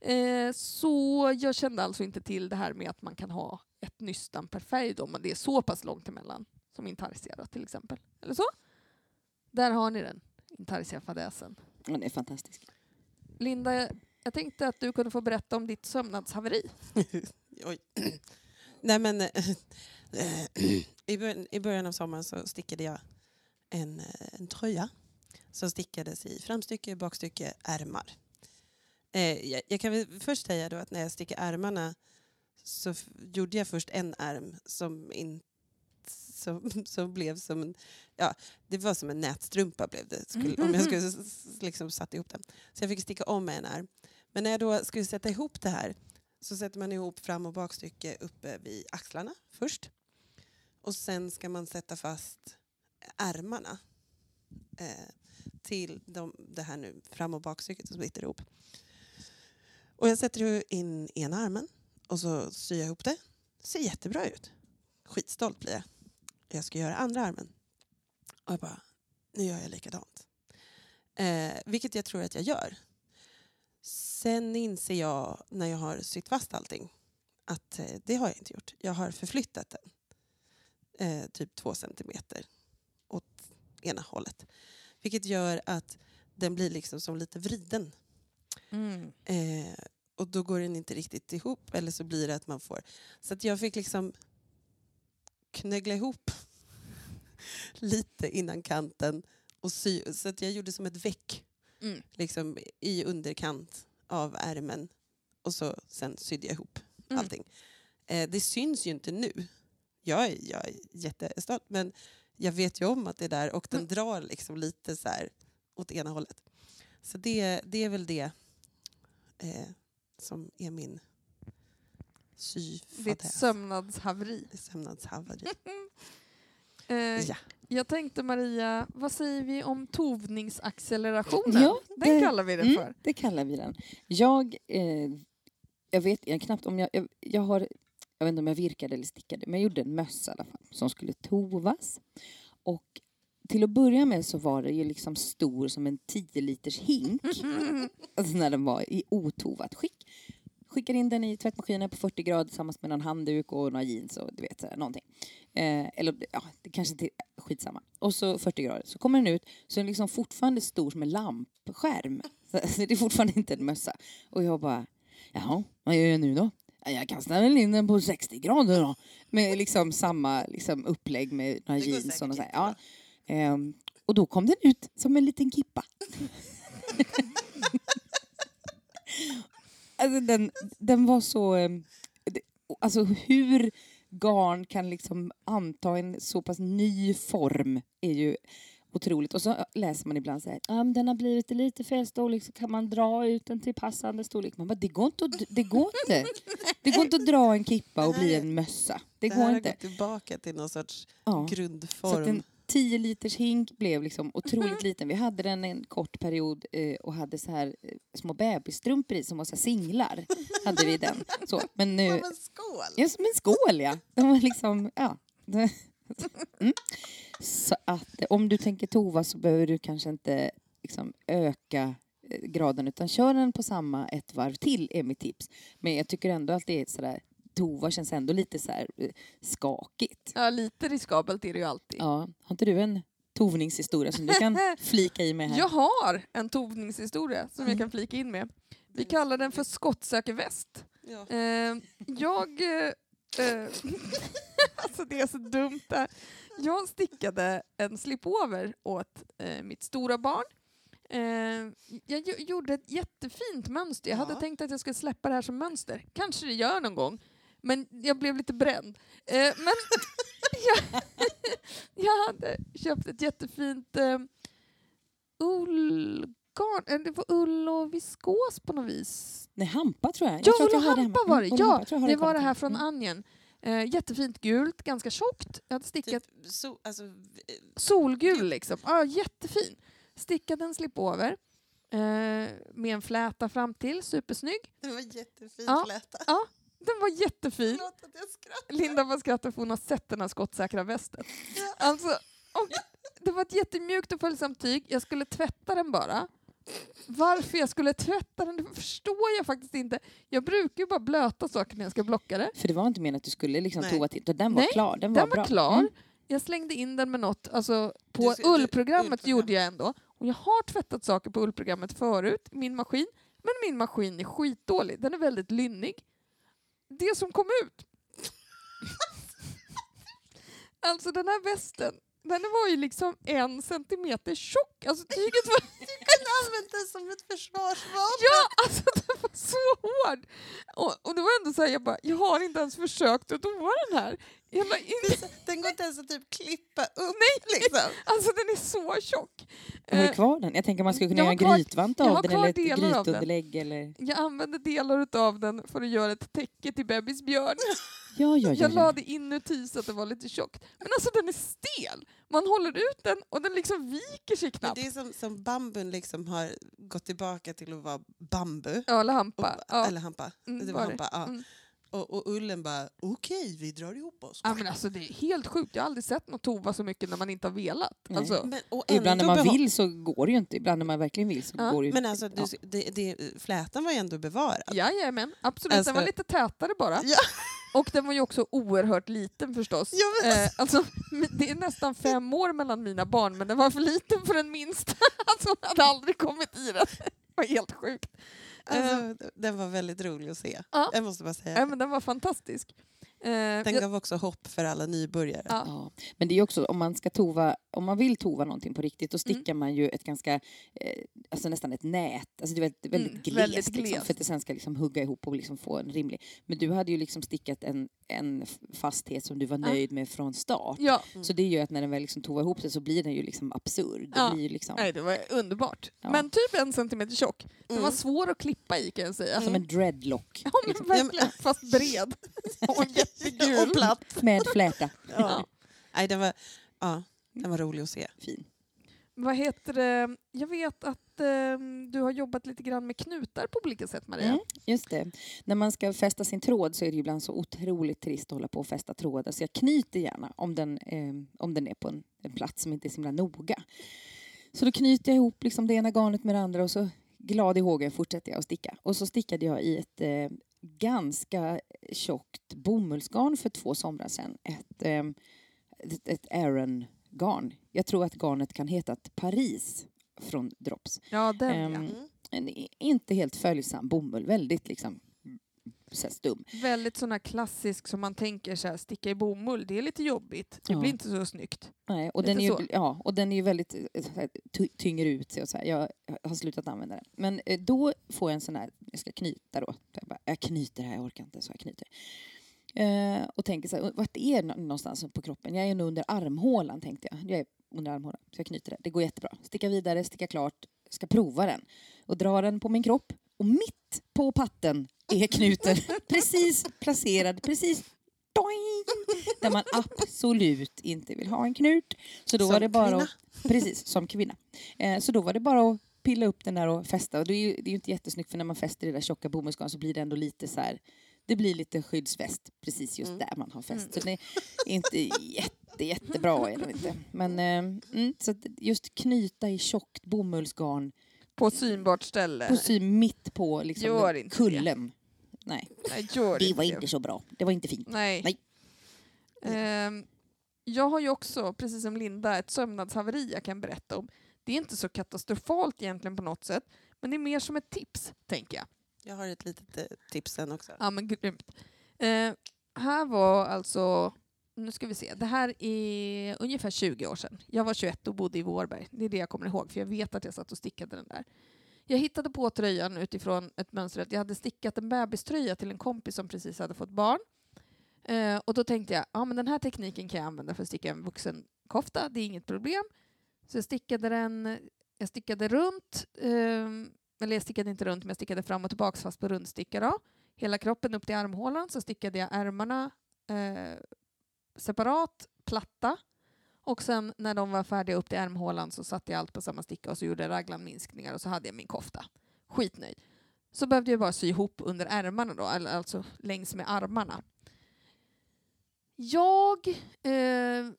Eh, så jag kände alltså inte till det här med att man kan ha ett nystan per färg då, men det är så pass långt emellan som intarsia till exempel. Eller så. Där har ni den, intarsia-fadäsen. Ja, det är fantastiskt. Linda, jag tänkte att du kunde få berätta om ditt sömnadshaveri. Oj. Nej men eh, i, början, i början av sommaren så stickade jag en, eh, en tröja som stickades i framstycke, bakstycke, ärmar. Eh, jag, jag kan väl först säga då att när jag stickade ärmarna så gjorde jag först en ärm som inte som, som blev som en, ja, det var som en nätstrumpa blev det, skulle, om jag skulle s- s- liksom satt ihop den. Så jag fick sticka om en ärm. Men när jag då skulle sätta ihop det här så sätter man ihop fram och bakstycke uppe vid axlarna först. Och sen ska man sätta fast ärmarna eh, till de, det här nu fram och bakstycket som sitter ihop. Och jag sätter in ena armen och så syr jag ihop det. Ser jättebra ut. Skitstolt blir jag. Jag ska göra andra armen. Och jag bara, nu gör jag likadant. Eh, vilket jag tror att jag gör. Sen inser jag när jag har sytt fast allting att eh, det har jag inte gjort. Jag har förflyttat den eh, typ två centimeter åt ena hållet. Vilket gör att den blir liksom som lite vriden. Mm. Eh, och då går den inte riktigt ihop eller så blir det att man får... Så att jag fick liksom knöggla ihop lite innan kanten och sy. Så att jag gjorde som ett veck Mm. liksom, i underkant av ärmen och så sen sydde jag ihop Mm. allting. Eh, det syns ju inte nu. Jag är, jag är jättestolt men jag vet ju om att det är där och den Mm. drar liksom lite så här åt ena hållet. Så det, det är väl det eh, som är min Ditt syfadäs. sömnadshaveri. Sömnadshaveri. Eh, Ja. Jag tänkte Maria, vad säger vi om tovningsaccelerationen? Ja, Den det- kallar vi det Mm, för. det kallar vi den. Jag, eh, jag vet jag, knappt om jag, jag... Jag har... Jag vet inte om jag virkade eller stickade, men jag gjorde en mössa i alla fall som skulle tovas. Och till att börja med så var det ju liksom stor som en 10 liters hink. alltså när den var i otovat skick. Skickade in den i tvättmaskinen på 40 grader tillsammans med någon handduk och några jeans och du vet så här, någonting. Eh, eller ja, det kanske inte skitsamma. Och så 40 grader. Så kommer den ut så är den liksom fortfarande stor som en lampskärm. Så, så det är fortfarande inte en mössa. Och jag bara, jaha, vad gör jag nu då? Ja, Jag kastar väl in den på 60 grader då. Med liksom samma liksom upplägg med några jeans och något. Ja. Ehm, och då kom den ut som en liten kippa. alltså den, den var så... ehm, det- Alltså hur garn kan liksom anta en så pass ny form är ju otroligt. Och så läser man ibland så här, men den har blivit i lite fel storlek så kan man dra ut den till passande storlek. Man bara, det går inte att, det går inte. Det går inte att dra en kippa och bli en mössa. Det Det här går har inte. gått tillbaka till någon sorts Ja. Så att grundform. En 10 liters hink blev liksom otroligt liten. Vi hade den en kort period eh, och hade så här eh, små bebisstrumpor i som var så här singlar. hade vi den. Så, men nu... Som en skål! Ja, som en skål ja. De var liksom, ja. Mm. Så att om du tänker tova så behöver du kanske inte liksom öka eh, graden utan kör den på samma ett varv till är mitt tips. Men jag tycker ändå att det är sådär, tova känns ändå lite så här eh, skakigt. Ja, lite riskabelt är det ju alltid. Ja, har inte du en tovningshistoria som du kan flika i med här? Jag har en tovningshistoria som Mm. jag kan flika in med. Vi kallar den för skottsäkerväst. Ja. Eh, jag... Eh, eh, alltså det är så dumt där. Jag stickade en slipover åt eh, mitt stora barn. Eh, jag gjo- gjorde ett jättefint mönster. Jag hade Ja. tänkt att jag skulle släppa det här som mönster. Kanske det gör någon gång. Men jag blev lite bränd. Eh, men jag, jag hade köpt ett jättefint eh, ullgarn. Eh, Det var ull och viskos på något vis. Nej, hampa tror jag. jag Ja, tror att ull och hampa var det. Mm, Ja, det var det här från Mm. Anjen. Eh, jättefint gult, ganska tjockt. Jag hade stickat Typ, so, alltså, eh, solgul liksom. Ja, jättefin. Stickade en slipover eh, med en fläta fram till, supersnygg. det var jättefin Ja. fläta. Den var jättefin. Förlåt att jag skrattar. Linda bara skrattar för hon har sett den här skottsäkra västen. Alltså, och det var ett jättemjukt och följsamt tyg. Jag skulle tvätta den bara. Varför jag skulle tvätta den det förstår jag faktiskt inte. Jag brukar ju bara blöta saker när jag ska blocka det. För det var inte meningen att du skulle liksom tova till. utan Den var Nej, klar. Den var, Den var bra. klar. Mm. jag slängde in den med något, alltså på Du- du- ullprogrammet ullprogram. gjorde jag ändå. Och jag har tvättat saker på ullprogrammet förut, i min maskin. Men min maskin är skitdålig, den är väldigt lynnig. Det som kom ut... alltså den här västen, den var ju liksom en centimeter tjock. Alltså tyget var... Du kunde använt det som ett försvarsvapen. Ja, alltså den var så hård! Och, och det var ändå så här, jag bara, jag har inte ens försökt att dova den här. Jag bara, inte, Den går inte ens att typ klippa upp. Nej, liksom. alltså den är så tjock. Har du Eh, kvar den? Jag tänker man skulle kunna jag göra en kvar- grytvant jag av den eller ett delar av den. grytunderlägg eller... Jag använde delar av den för att göra ett täcke till bebis björn. Ja, ja, ja. Jag ja. la det inuti så att det var lite tjockt. Men alltså den är stel! Man håller ut den och den liksom viker sig Men knappt. det är som, som bambun liksom har gått tillbaka till att vara bambu. Ja, eller Och, hampa. Ja. Eller hampa. Mm, det var var det. hampa ja. Mm. Och, och ullen bara, okej vi drar ihop oss. Ja, men alltså, det är helt sjukt. Jag har aldrig sett något tova så mycket när man inte har velat. Nej. Alltså, Men, och Ibland när man behå- vill så går det ju inte. Ibland när man verkligen vill så Ja. går det ju Men alltså, ja. du, det, det, flätan var ju ändå bevarad. Jajamän, absolut. Alltså- den var lite tätare bara. Ja. Och den var ju också oerhört liten förstås. Ja, men Eh, alltså, det är nästan fem år mellan mina barn men den var för liten för den minsta. Alltså hon hade aldrig kommit i den. Det var helt sjukt. Eh, Alltså, den var väldigt rolig att se. Ja. Jag måste bara säga. ja, men den var fantastisk. Eh, Den gav också hopp för alla nybörjare. Ja. Ja. Men det är ju också om man ska tova, om man vill tova någonting på riktigt, då Mm. stickar man ju ett ganska, eh, alltså nästan ett nät. Alltså det är väldigt, väldigt Mm, glest, väldigt Liksom, glest. för att det sen ska liksom hugga ihop och liksom få en rimlig. Men du hade ju liksom stickat en, en fasthet som du var Ja. nöjd med från start. ja, Så det gör ju att när den väl liksom tovar ihop sig så blir den ju liksom absurd. Det Ja. blir ju liksom nej, det var underbart. Ja. Men typ en centimeter tjock. Den Mm. var svår att klippa i kan jag säga. som en dreadlock Ja, men liksom, verkligen. Fast bred. Och jättegul. Och platt. med fläta. Ja. Nej, den, var, ja, den var rolig att se. Fin. Vad heter det? Jag vet att eh, du har jobbat lite grann med knutar på olika sätt Maria. Mm, just det. När man ska fästa sin tråd så är det ju ibland så otroligt trist att hålla på och fästa trådar. Så jag knyter gärna om den, eh, om den är på en, en plats som inte är så himla noga. Så då knyter jag ihop liksom det ena garnet med det andra och så glad i hågen fortsätter jag att sticka. Och så stickade jag i ett eh, ganska tjockt bomullsgarn för två somrar sedan. Ett, eh, ett, ett Aran-garn. Jag tror att garnet kan heta Paris från Drops. Ja, den Ehm, ja. Mm. En inte helt följsam bomull, väldigt liksom så stum. Väldigt sån här klassisk som man tänker så här, sticka i bomull, det är lite jobbigt. Det Ja. blir inte så snyggt. Nej, och, Lite den är ju, så. ja, och den är ju väldigt eh, här, tynger ut sig och så här. Jag har slutat använda den. Men eh, då får jag en sån här, jag ska knyta då. Jag, bara, jag knyter här, jag orkar inte så jag knyter. Eh, och tänker så här, vart är någonstans på kroppen? Jag är nog under armhålan tänkte jag. Jag är under armhålan, så jag knyter det. Det går jättebra. Sticka vidare, sticka klart, ska prova den. Och dra den på min kropp. Och mitt på patten är knuten precis placerad, precis doing, där man absolut inte vill ha en knut. Så då Som var det bara kvinna. Att, precis, som kvinna. Eh, så då var det bara att pilla upp den där och fästa. Och det är ju, det är ju inte jättesnyggt för när man fäster i det där tjocka bomullsgarn så blir det ändå lite så här det blir lite skyddsväst precis just Mm. där man har fäst. Så det är inte jätte, jättebra. Är det inte. Men eh, mm, så just knyta i tjockt bomullsgarn På synbart ställe. och sy mitt på liksom, Gör inte kullen. Nej, Nej, gör det var inte inte så bra. Det var inte fint. Nej. Nej. Ehm, jag har ju också, precis som Linda, ett sömnadshaveri jag kan berätta om. Det är inte så katastrofalt egentligen på något sätt, men det är mer som ett tips, tänker jag. Jag har ett litet eh, tips sen också. Ja, men grymt. Eh, här var alltså, nu ska vi se, det här är ungefär 20 år sedan. Jag var 21 och bodde i Vårberg. Det är det jag kommer ihåg, för jag vet att jag satt och stickade den där. Jag hittade på tröjan utifrån ett mönster att jag hade stickat en bebiströja till en kompis som precis hade fått barn. Eh, och då tänkte jag, ja men den här tekniken kan jag använda för att sticka en vuxen kofta, det är inget problem. Så jag stickade den, jag stickade runt, eh, eller jag stickade inte runt men jag stickade fram och tillbaka fast på rundsticka då. Hela kroppen upp till armhålan så stickade jag ärmarna eh, separat, platta. Och sen när de var färdiga upp till ärmhålan så satte jag allt på samma sticka och så gjorde jag raglanminskningar och så hade jag min kofta. Skitnöjd. Så behövde jag bara sy ihop under ärmarna då, alltså längs med armarna. Jag eh,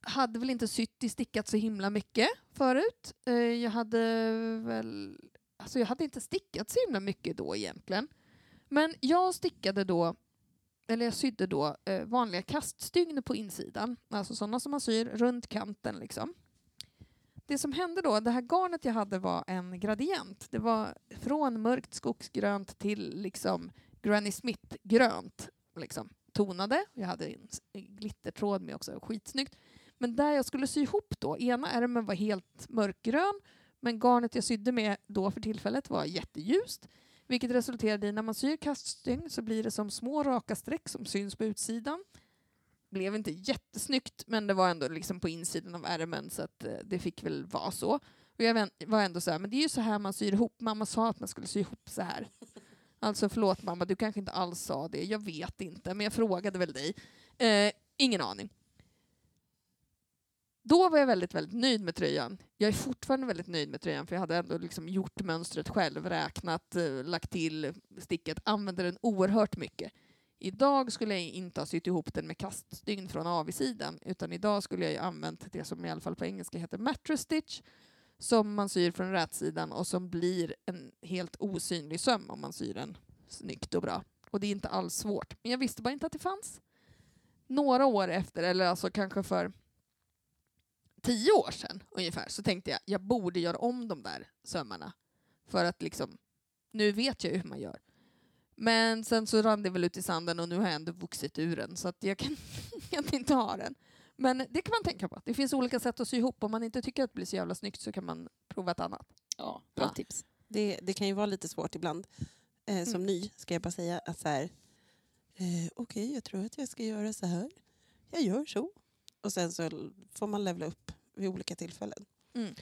hade väl inte sytt i stickat så himla mycket förut. Eh, jag hade väl... Alltså jag hade inte stickat så himla mycket då egentligen. Men jag stickade då eller jag sydde då eh, vanliga kaststygn på insidan, alltså sådana som man syr runt kanten liksom. Det som hände då, det här garnet jag hade var en gradient. Det var från mörkt skogsgrönt till liksom Granny Smith-grönt. Liksom, tonade. Jag hade en glittertråd med också, skitsnyggt. Men där jag skulle sy ihop då, ena ärmen var helt mörkgrön men garnet jag sydde med då för tillfället var jätteljust. Vilket resulterade i när man syr kaststygn så blir det som små raka streck som syns på utsidan. Blev inte jättesnyggt men det var ändå liksom på insidan av ärmen så att eh, det fick väl vara så. Och jag var ändå så här, men det är ju så här man syr ihop. Mamma sa att man skulle sy ihop så här. Alltså förlåt mamma, du kanske inte alls sa det. Jag vet inte, men jag frågade väl dig. Eh, ingen aning. Då var jag väldigt, väldigt nöjd med tröjan. Jag är fortfarande väldigt nöjd med tröjan för jag hade ändå liksom gjort mönstret själv, räknat, eh, lagt till sticket, använde den oerhört mycket. Idag skulle jag inte ha sytt ihop den med kaststygn från avisidan utan idag skulle jag ju använt det som i alla fall på engelska heter mattress stitch som man syr från rätsidan och som blir en helt osynlig söm om man syr den snyggt och bra. Och det är inte alls svårt. Men jag visste bara inte att det fanns. Några år efter, eller alltså kanske för tio år sedan ungefär, så tänkte jag jag borde göra om de där sömmarna. För att liksom, nu vet jag ju hur man gör. Men sen så rann det väl ut i sanden och nu har jag ändå vuxit ur den så att jag kan, kan inte ha den. Men det kan man tänka på. Det finns olika sätt att sy ihop. Om man inte tycker att det blir så jävla snyggt så kan man prova ett annat. Ja, bra Ja. tips. Det, det kan ju vara lite svårt ibland. Eh, som Mm. ny ska jag bara säga att så här, eh, okej jag tror att jag ska göra så här. Jag gör så. Och sen så får man levla upp vid olika tillfällen. Mm.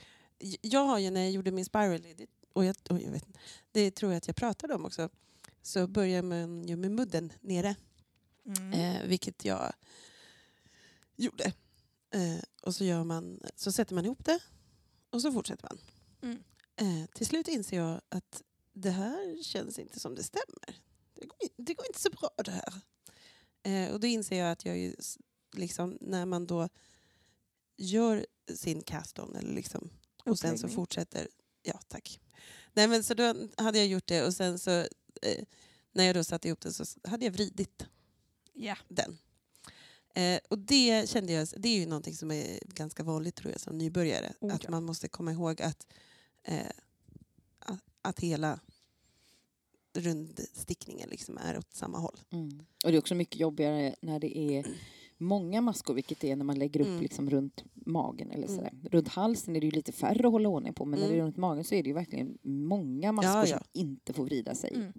Jag har ju när jag gjorde min spiral, och jag, och jag vet, det tror jag att jag pratade om också, så börjar man ju med mudden nere. Mm. Eh, vilket jag gjorde. Eh, och så, gör man, så sätter man ihop det och så fortsätter man. Mm. Eh, till slut inser jag att det här känns inte som det stämmer. Det går, det går inte så bra det här. Eh, och då inser jag att jag ju, liksom, när man då gör sin cast-on eller liksom, och sen så fortsätter, ja tack. Nej men så då hade jag gjort det och sen så eh, när jag då satte ihop det så hade jag vridit Ja. den. Eh, och det kände jag, det är ju någonting som är ganska vanligt tror jag som nybörjare. Oh, att ja. man måste komma ihåg att, eh, att, att hela rundstickningen liksom är åt samma håll. Mm. Och det är också mycket jobbigare när det är många maskor, vilket det är när man lägger upp Mm. liksom runt magen. Eller Mm. sådär. Runt halsen är det ju lite färre att hålla ordning på, men när det är Mm. runt magen så är det ju verkligen många maskor Ja, ja. som inte får vrida sig. Mm.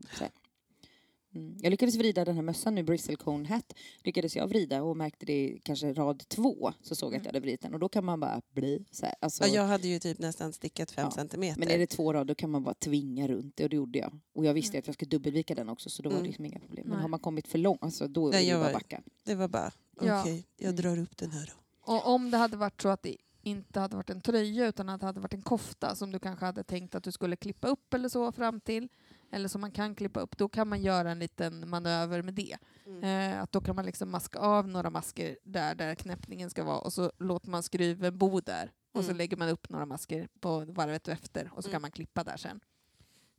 Mm. Jag lyckades vrida den här mössan nu, Bristle Cone Hat, lyckades jag vrida och märkte det kanske rad två så såg jag att jag hade vridit den och då kan man bara bli så här. Alltså, Ja, jag hade ju typ nästan stickat fem Ja, centimeter. men är det två rader kan man bara tvinga runt det och det gjorde jag. Och jag visste Mm. att jag skulle dubbelvika den också så då var Mm. det liksom inga problem. Men Nej. har man kommit för långt, alltså, då är det bara backa. Det var bara, okej, Ja. jag Mm. drar upp den här då. Och om det hade varit så att det inte hade varit en tröja utan att det hade varit en kofta som du kanske hade tänkt att du skulle klippa upp eller så fram till, eller som man kan klippa upp, då kan man göra en liten manöver med det. Eh, att då kan man liksom maska av några masker där, där knäppningen ska vara och så låter man skruven bo där och så Mm. lägger man upp några masker på varvet efter och så Mm. kan man klippa där sen.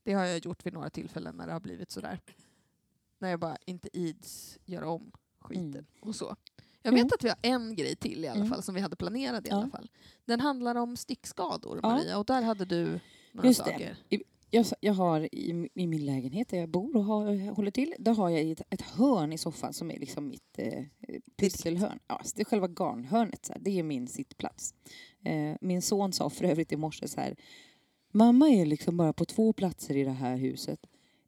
Det har jag gjort vid några tillfällen när det har blivit sådär. När jag bara inte ids göra om skiten Mm. och så. Jag vet Mm. att vi har en grej till i alla Mm. fall som vi hade planerat i alla fall. Den handlar om stickskador. Maria och där hade du några Just det. saker. Jag, jag har i, i min lägenhet där jag bor och har, håller till, där har jag ett, ett hörn i soffan som är liksom mitt eh, pysselhörn. Ja, det är själva garnhörnet, så här, det är min sittplats. Eh, min son sa för övrigt i morse så här, mamma är liksom bara på två platser i det här huset.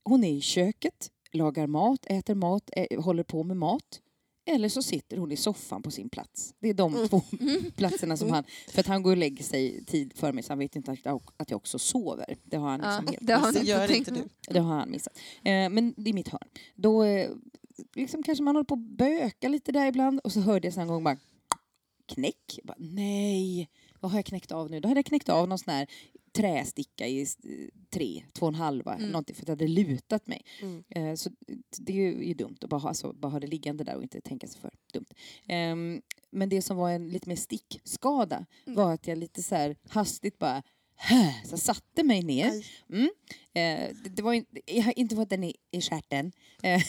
Hon är i köket, lagar mat, äter mat, ä, håller på med mat. Eller så sitter hon i soffan på sin plats. Det är de Mm. två platserna som han... För att han går och lägger sig tid för mig så han vet inte att jag, också sover. Det har han liksom Ja, helt det har missat. Gör inte du. Det har han missat. Eh, men det är mitt hörn. Då eh, liksom kanske man håller på att böka lite där ibland och så hörde jag en gång bara knäck. Bara, nej, vad har jag knäckt av nu? Då hade jag knäckt av någon sån här trästicka i tre, två och en halva, Mm. någonting för att jag hade lutat mig. Mm. Eh, så det är ju, dumt att bara ha, alltså, bara ha det liggande där och inte tänka sig för. Dumt. Ehm, men det som var en lite mer stickskada Mm. var att jag lite så här hastigt bara Så jag satte mig ner. Mm. Eh, det, det var ju, jag har inte fått den i, i stjärten. Eh,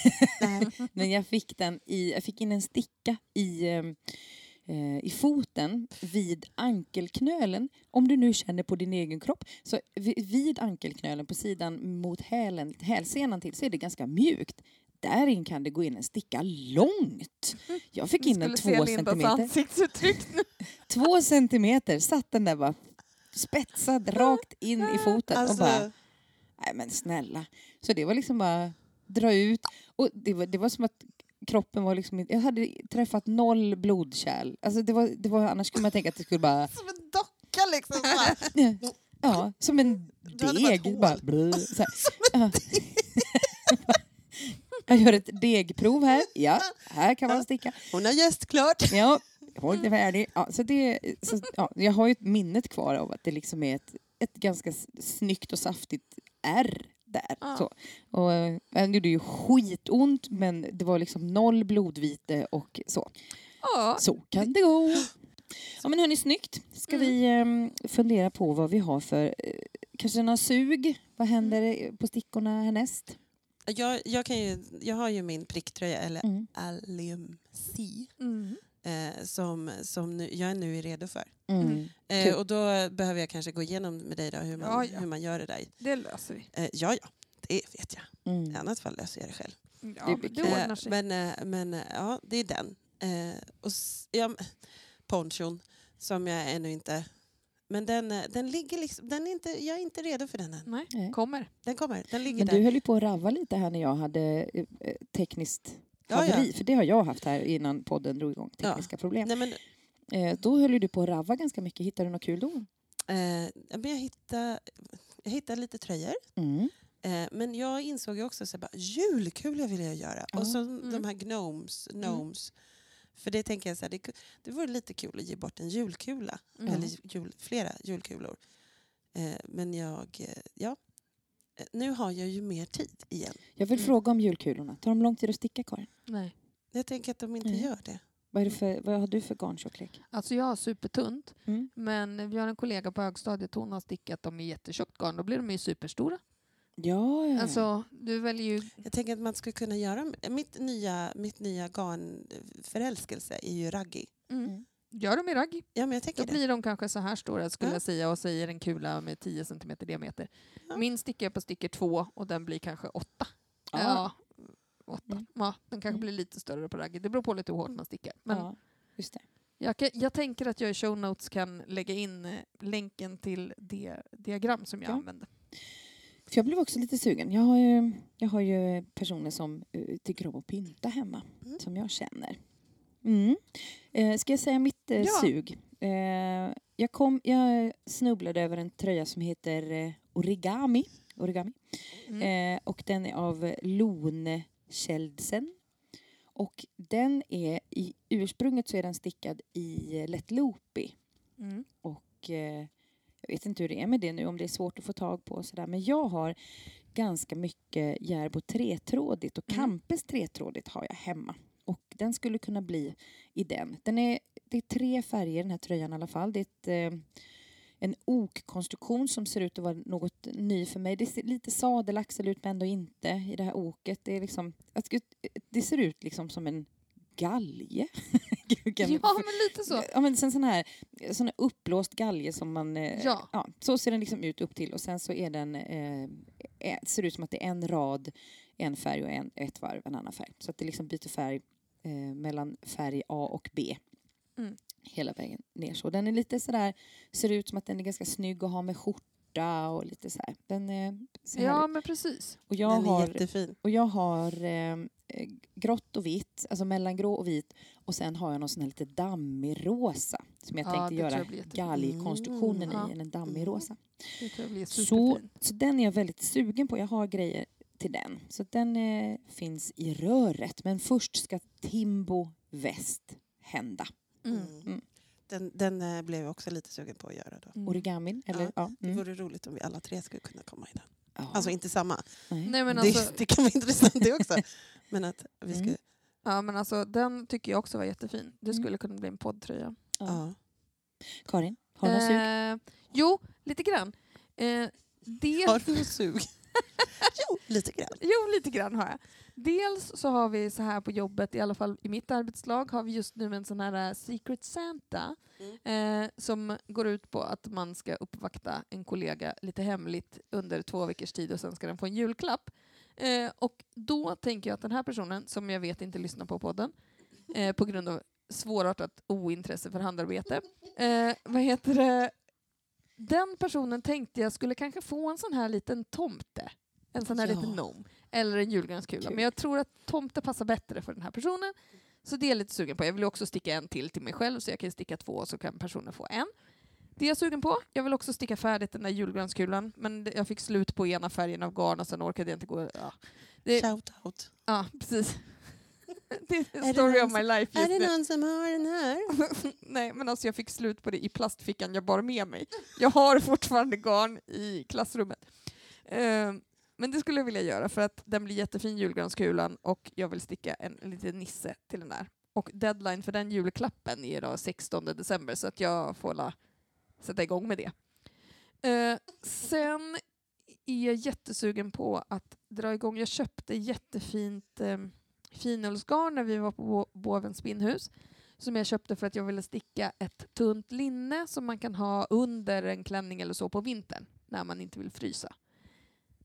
men jag fick, den i, jag fick in en sticka i, eh, eh, i foten vid ankelknölen. Om du nu känner på din egen kropp. Så vid, ankelknölen på sidan mot hälen, hälsenan till så är det ganska mjukt. Där kan det gå in en sticka långt. Jag fick in en två centimeter. Två centimeter satt den där bara spetsad rakt in i foten. och bara, Alltså, nej men snälla. Så det var liksom bara dra ut. Och det var, det var som att kroppen var liksom inte- Jag hade träffat noll blodkärl. Alltså det var, det var, annars skulle man tänka att det skulle bara... som en docka liksom. Så. Ja, som en deg. Bara, blö, så här. Ja. Jag gör ett degprov här. Ja, här kan man sticka. Hon har gästklart. Ja, hon är färdig. Ja, så det, så, ja, jag har ju ett minnet kvar av att det liksom är ett, ett ganska snyggt och saftigt R där. Ja. Så. Och, eh, det gjorde ju skitont men det var liksom noll blodvite och så. Ja, Så kan det gå. Ja men hörni, snyggt. Ska vi ehm, fundera på vad vi har för, eh, kanske några sug? Vad händer eh, på stickorna härnäst? Jag, jag, kan ju, jag har ju min pricktröja, eller Mm. Allium C, mm. Eh, som, som nu, jag nu är redo för. Mm. Eh, Kul. och då behöver jag kanske gå igenom med dig då hur man, Ja, ja. Hur man gör det där. det löser vi. Eh, ja, ja, det vet jag. Mm. I annat fall löser jag det själv. Ja, Det det, ordnar sig. men, eh, men eh, ja, det är den. Eh, och ja, ponchon som jag ännu inte... Men den, eh, den ligger liksom... Den är inte, jag är inte redo för den än. Nej, kommer. Den kommer. Den ligger Men där. du höll ju på att ravva lite här när jag hade eh, eh, tekniskt Ja, ja. haveri. För det har jag haft här innan podden drog igång. Tekniska problem. Nej, men, Eh, då höll du på att ravva ganska mycket. Hittade du något kul då? eh, men jag, hittade, jag hittade lite tröjor. Mm. Eh, men jag insåg ju också att julkulor vill jag göra. Ja. Och så Mm. de här gnomes. gnomes. För det tänker jag så här, det, det vore lite kul att ge bort en julkula. Mm. Eller jul, flera julkulor. Eh, men jag, eh, ja. Nu har jag ju mer tid igen. Jag vill Mm. fråga om julkulorna. Tar de lång tid att sticka, Karin? Nej. Jag tänker att de inte Nej. gör det. Vad, är det för, vad har du för garntjocklek? Alltså jag har supertunt, Mm. men vi har en kollega på högstadiet, hon har stickat dem i jättetjockt garn. Då blir de ju superstora. Ja, ja. Alltså, du väljer ju... Jag tänker att man skulle kunna göra... Mitt nya, mitt nya garnförälskelse är ju raggi. Mm. Gör dem i ragg. Ja, men jag tänker Då det. blir de kanske så här stora skulle Ja. jag säga och säger en kula med 10 cm diameter. Ja. Min sticker jag på sticker två och den blir kanske åtta. Ja. Ja, åtta. Mm. Ja, den kanske Mm. blir lite större på ragg. Det beror på lite hur hårt man stickar. Men ja, just det. jag, kan, jag tänker att jag i show notes kan lägga in eh, länken till det diagram som jag Ja. använde. För jag blev också lite sugen. Jag har ju, jag har ju personer som eh, tycker om att pynta hemma, Mm. som jag känner. Mm. Eh, ska jag säga mitt eh, Ja. sug? Eh, jag, kom, jag snubblade över en tröja som heter eh, Origami. Origami. Mm. Eh, och den är av Lone Kjeldsen. Och den är i ursprunget så är den stickad i eh, Let Loopy. Mm. Och jag vet inte hur det är med det nu, om det är svårt att få tag på och sådär. Men jag har ganska mycket Järbo tretrådigt och Mm. Campes tretrådigt har jag hemma. Och den skulle kunna bli i den. den är, det är tre färger den här tröjan i alla fall. Det är ett, eh, en okkonstruktion som ser ut att vara något ny för mig. Det ser lite sadelaxel ut men ändå inte i det här oket. Det, är liksom, det ser ut liksom som en galge. Ja, men lite så. Ja, men sen sån här, sån här uppblåst galge som man... Eh, Ja. så ser den liksom ut upp till och sen så är den... Eh, eh, ser ut som att det är en rad, en färg och en, ett varv, en annan färg. Så att det liksom byter färg eh, mellan färg A och B. Mm. Hela vägen ner så. Den är lite sådär, ser ut som att den är ganska snygg att ha med skjorta och lite så här. Den är så Ja, men precis. Och jag Den är har jättefin. och jag har eh, grått och vitt, alltså mellangrå och vit. Och sen har jag någon sån här lite dammig rosa som jag Ja, tänkte göra galgkonstruktionen Mm, ja. i, en dammig Mm. rosa. Blir Så, så den är jag väldigt sugen på. Jag har grejer till den. Så den eh, finns i röret. Men först ska Timbo Väst hända. Mm. Mm. Den, den eh, blev jag också lite sugen på att göra. Då. Mm. Origamin, eller? Ja, Ja. Det Mm. vore roligt om vi alla tre skulle kunna komma i den. ja. Alltså inte samma. nej. Nej, men alltså, det, det kan vara intressant det också. Men att vi ska... Mm. ja, men alltså, den tycker jag också var jättefin. Det Mm. skulle kunna bli en poddtröja. Ja. Ja. Karin, Har du någon sug? Eh, jo, lite grann. Eh, det, Har du sug? jo, lite grann. jo, lite grann har jag. Dels så har vi så här på jobbet, i alla fall i mitt arbetslag, har vi just nu en sån här eh, Secret Santa eh, som går ut på att man ska uppvakta en kollega lite hemligt under två veckors tid och sen ska den få en julklapp. Eh, och då tänker jag att den här personen, som jag vet inte lyssnar på podden, eh, på grund av svårartat ointresse för handarbete, eh, vad heter det? Den personen tänkte jag skulle kanske få en sån här liten tomte. En sån här Ja. liten gnome. Eller en julgranskula. Kul. Men jag tror att tomte passar bättre för den här personen. Så det är jag lite sugen på. Jag vill också sticka en till till mig själv så jag kan sticka två och så kan personen få en. Det är jag sugen på. Jag vill också sticka färdigt den där julgranskulan men jag fick slut på ena färgen av garn och sen orkade jag inte gå... Ja, det, Shout out. ja precis. det är Är the story någon of my life Är just det nu. någon som har den här? Nej, men alltså jag fick slut på det i plastfickan jag bar med mig. Jag har fortfarande garn i klassrummet. Ehm, men det skulle jag vilja göra för att den blir jättefin julgranskulan och jag vill sticka en liten nisse till den där. Och deadline för den julklappen är då 16 december så att jag får la sätta igång med det. Eh, sen är jag jättesugen på att dra igång. Jag köpte jättefint eh, finullsgarn när vi var på Bo- Bovens spinnhus som jag köpte för att jag ville sticka ett tunt linne som man kan ha under en klänning eller så på vintern när man inte vill frysa.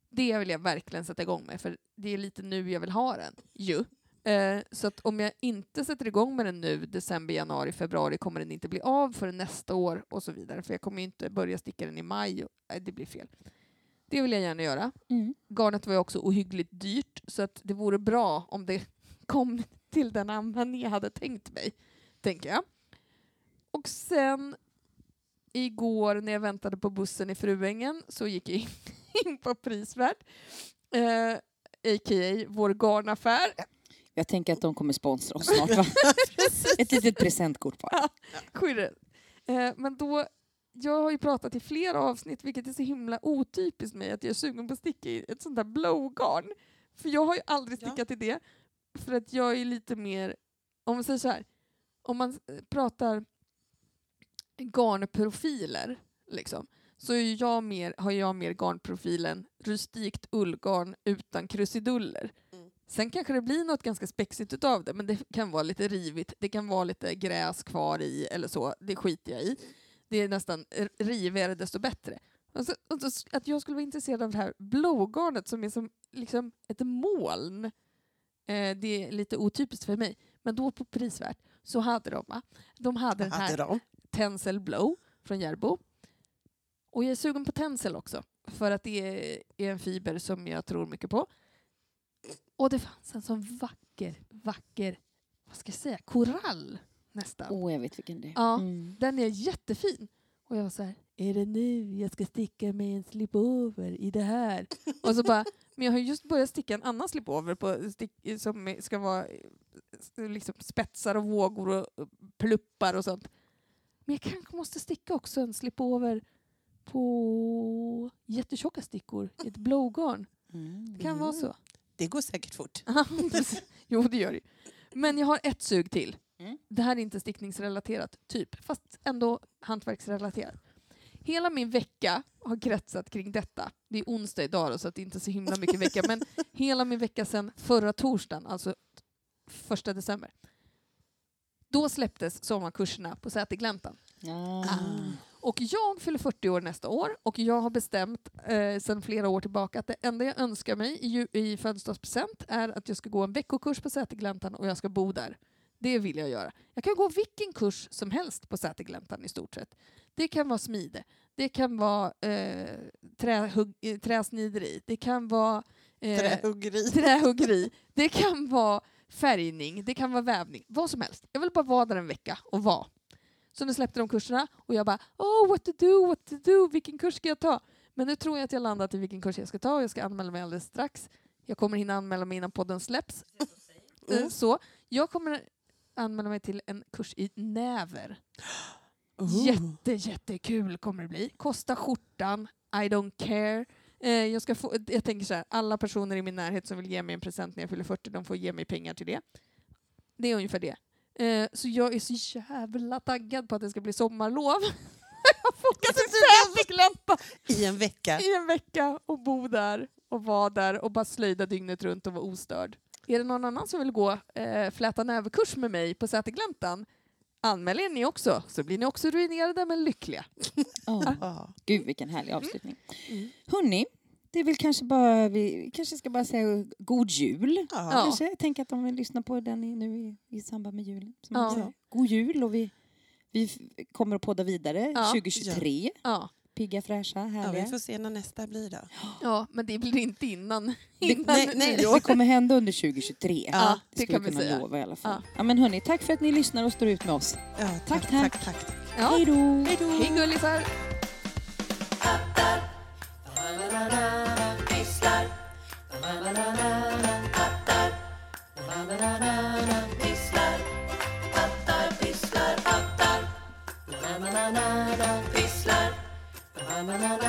Det vill jag verkligen sätta igång med för det är lite nu jag vill ha den ju. Eh, så att om jag inte sätter igång med den nu, december, januari, februari, kommer den inte bli av förrän nästa år och så vidare. För jag kommer ju inte börja sticka den i maj. Och, nej, det blir fel. Det vill jag gärna göra. Mm. Garnet var ju också ohyggligt dyrt så att det vore bra om det kom till den användning jag hade tänkt mig, tänker jag. Och sen igår när jag väntade på bussen i Fruängen så gick jag in, in på Prisvärd, eh, a.k.a. vår garnaffär. Jag tänker att de kommer sponsra oss snart. Va? Ett litet presentkort bara. Skirre. Eh, men då, jag har ju pratat i flera avsnitt, vilket är så himla otypiskt mig, att jag är sugen på att sticka i ett sånt där blowgarn. För jag har ju aldrig Ja. stickat i det, för att jag är lite mer, om man säger så här, om man eh, pratar garnprofiler, liksom, så är jag mer, har jag mer garnprofilen rustikt ullgarn utan krusiduller. Mm. Sen kanske det blir något ganska spexigt utav det, men det kan vara lite rivigt, det kan vara lite gräs kvar i eller så, det skiter jag i. Det är nästan rivigare desto bättre. Och så, och så, s- att jag skulle vara intresserad av det här blowgarnet som är som liksom ett moln. Eh, det är lite otypiskt för mig. Men då på prisvärt så hade de, va? de hade den här Hade de? Tencel Blow från Järbo. Och jag är sugen på Tencel också, för att det är, en fiber som jag tror mycket på. Och det fanns en sån vacker, vacker, vad ska jag säga, korall nästan. Åh, jag vet vilken det är. Ja. Mm. Den är jättefin. Och jag var så här, är det nu jag ska sticka med en slipover i det här? Och så bara, men jag har just börjat sticka en annan slipover på stick, som ska vara eh, liksom spetsar och vågor och och pluppar och sånt. Men jag kanske måste sticka också en slipover på jättetjocka stickor i ett blowgarn. Mm. Det kan vara så. Det går säkert fort. Jo, det gör det. Men jag har ett sug till. Mm. Det här är inte stickningsrelaterat, typ, fast ändå hantverksrelaterat. Hela min vecka har kretsat kring detta. Det är onsdag idag då, så det är inte så himla mycket vecka, men hela min vecka sedan förra torsdagen, alltså första december. Då släpptes sommarkurserna på Sätergläntan. Ah. Och jag fyller 40 år nästa år och jag har bestämt eh, sedan flera år tillbaka att det enda jag önskar mig i, i födelsedagspresent är att jag ska gå en veckokurs på Sätergläntan och jag ska bo där. Det vill jag göra. Jag kan gå vilken kurs som helst på Sätergläntan i stort sett. Det kan vara smide, det kan vara eh, trähugg, eh, träsnideri, det kan vara eh, Trähuggeri. trähuggeri, det kan vara färgning, det kan vara vävning, vad som helst. Jag vill bara vara där en vecka och vara. Så nu släppte de kurserna och jag bara oh what to do, what to do, vilken kurs ska jag ta? Men nu tror jag att jag landat i vilken kurs jag ska ta och jag ska anmäla mig alldeles strax. Jag kommer hinna anmäla mig innan podden släpps. Mm. Så jag kommer anmäla mig till en kurs i näver. Oh. Jätte, jättekul kommer det bli. Kosta skjortan, I don't care. Eh, jag, ska få, jag tänker så här, alla personer i min närhet som vill ge mig en present när jag fyller 40, de får ge mig pengar till det. Det är ungefär det. Eh, så jag är så jävla taggad på att det ska bli sommarlov. få åka till Säterglänta I en vecka. i en vecka och bo där och vara där och bara slöjda dygnet runt och vara ostörd. Är det någon annan som vill gå eh, fläta näverkurs med mig på Sätergläntan? Anmäl er ni också, så blir ni också ruinerade men lyckliga. Ja. Gud vilken härlig avslutning. Mm. Hörni, det är väl kanske bara, vi kanske ska bara säga god jul. Ja. Kanske. Jag tänker att de vill lyssna på den i, nu i, i samband med julen. Ja. God jul och vi, vi kommer att podda vidare Ja. 2023. Ja pigga, fräscha, härliga. Ja, vi får se när nästa blir då. Ja, men det blir inte innan, innan nej, nej, Det kommer hända under 2023. Ja, det, det kan vi säga. Lova, i alla fall. Ja. ja. men hörni, tack för att ni lyssnar och står ut med oss. Ja, tack, tack, tack. tack, tack. Ja. Hej då! Hej gullisar! na na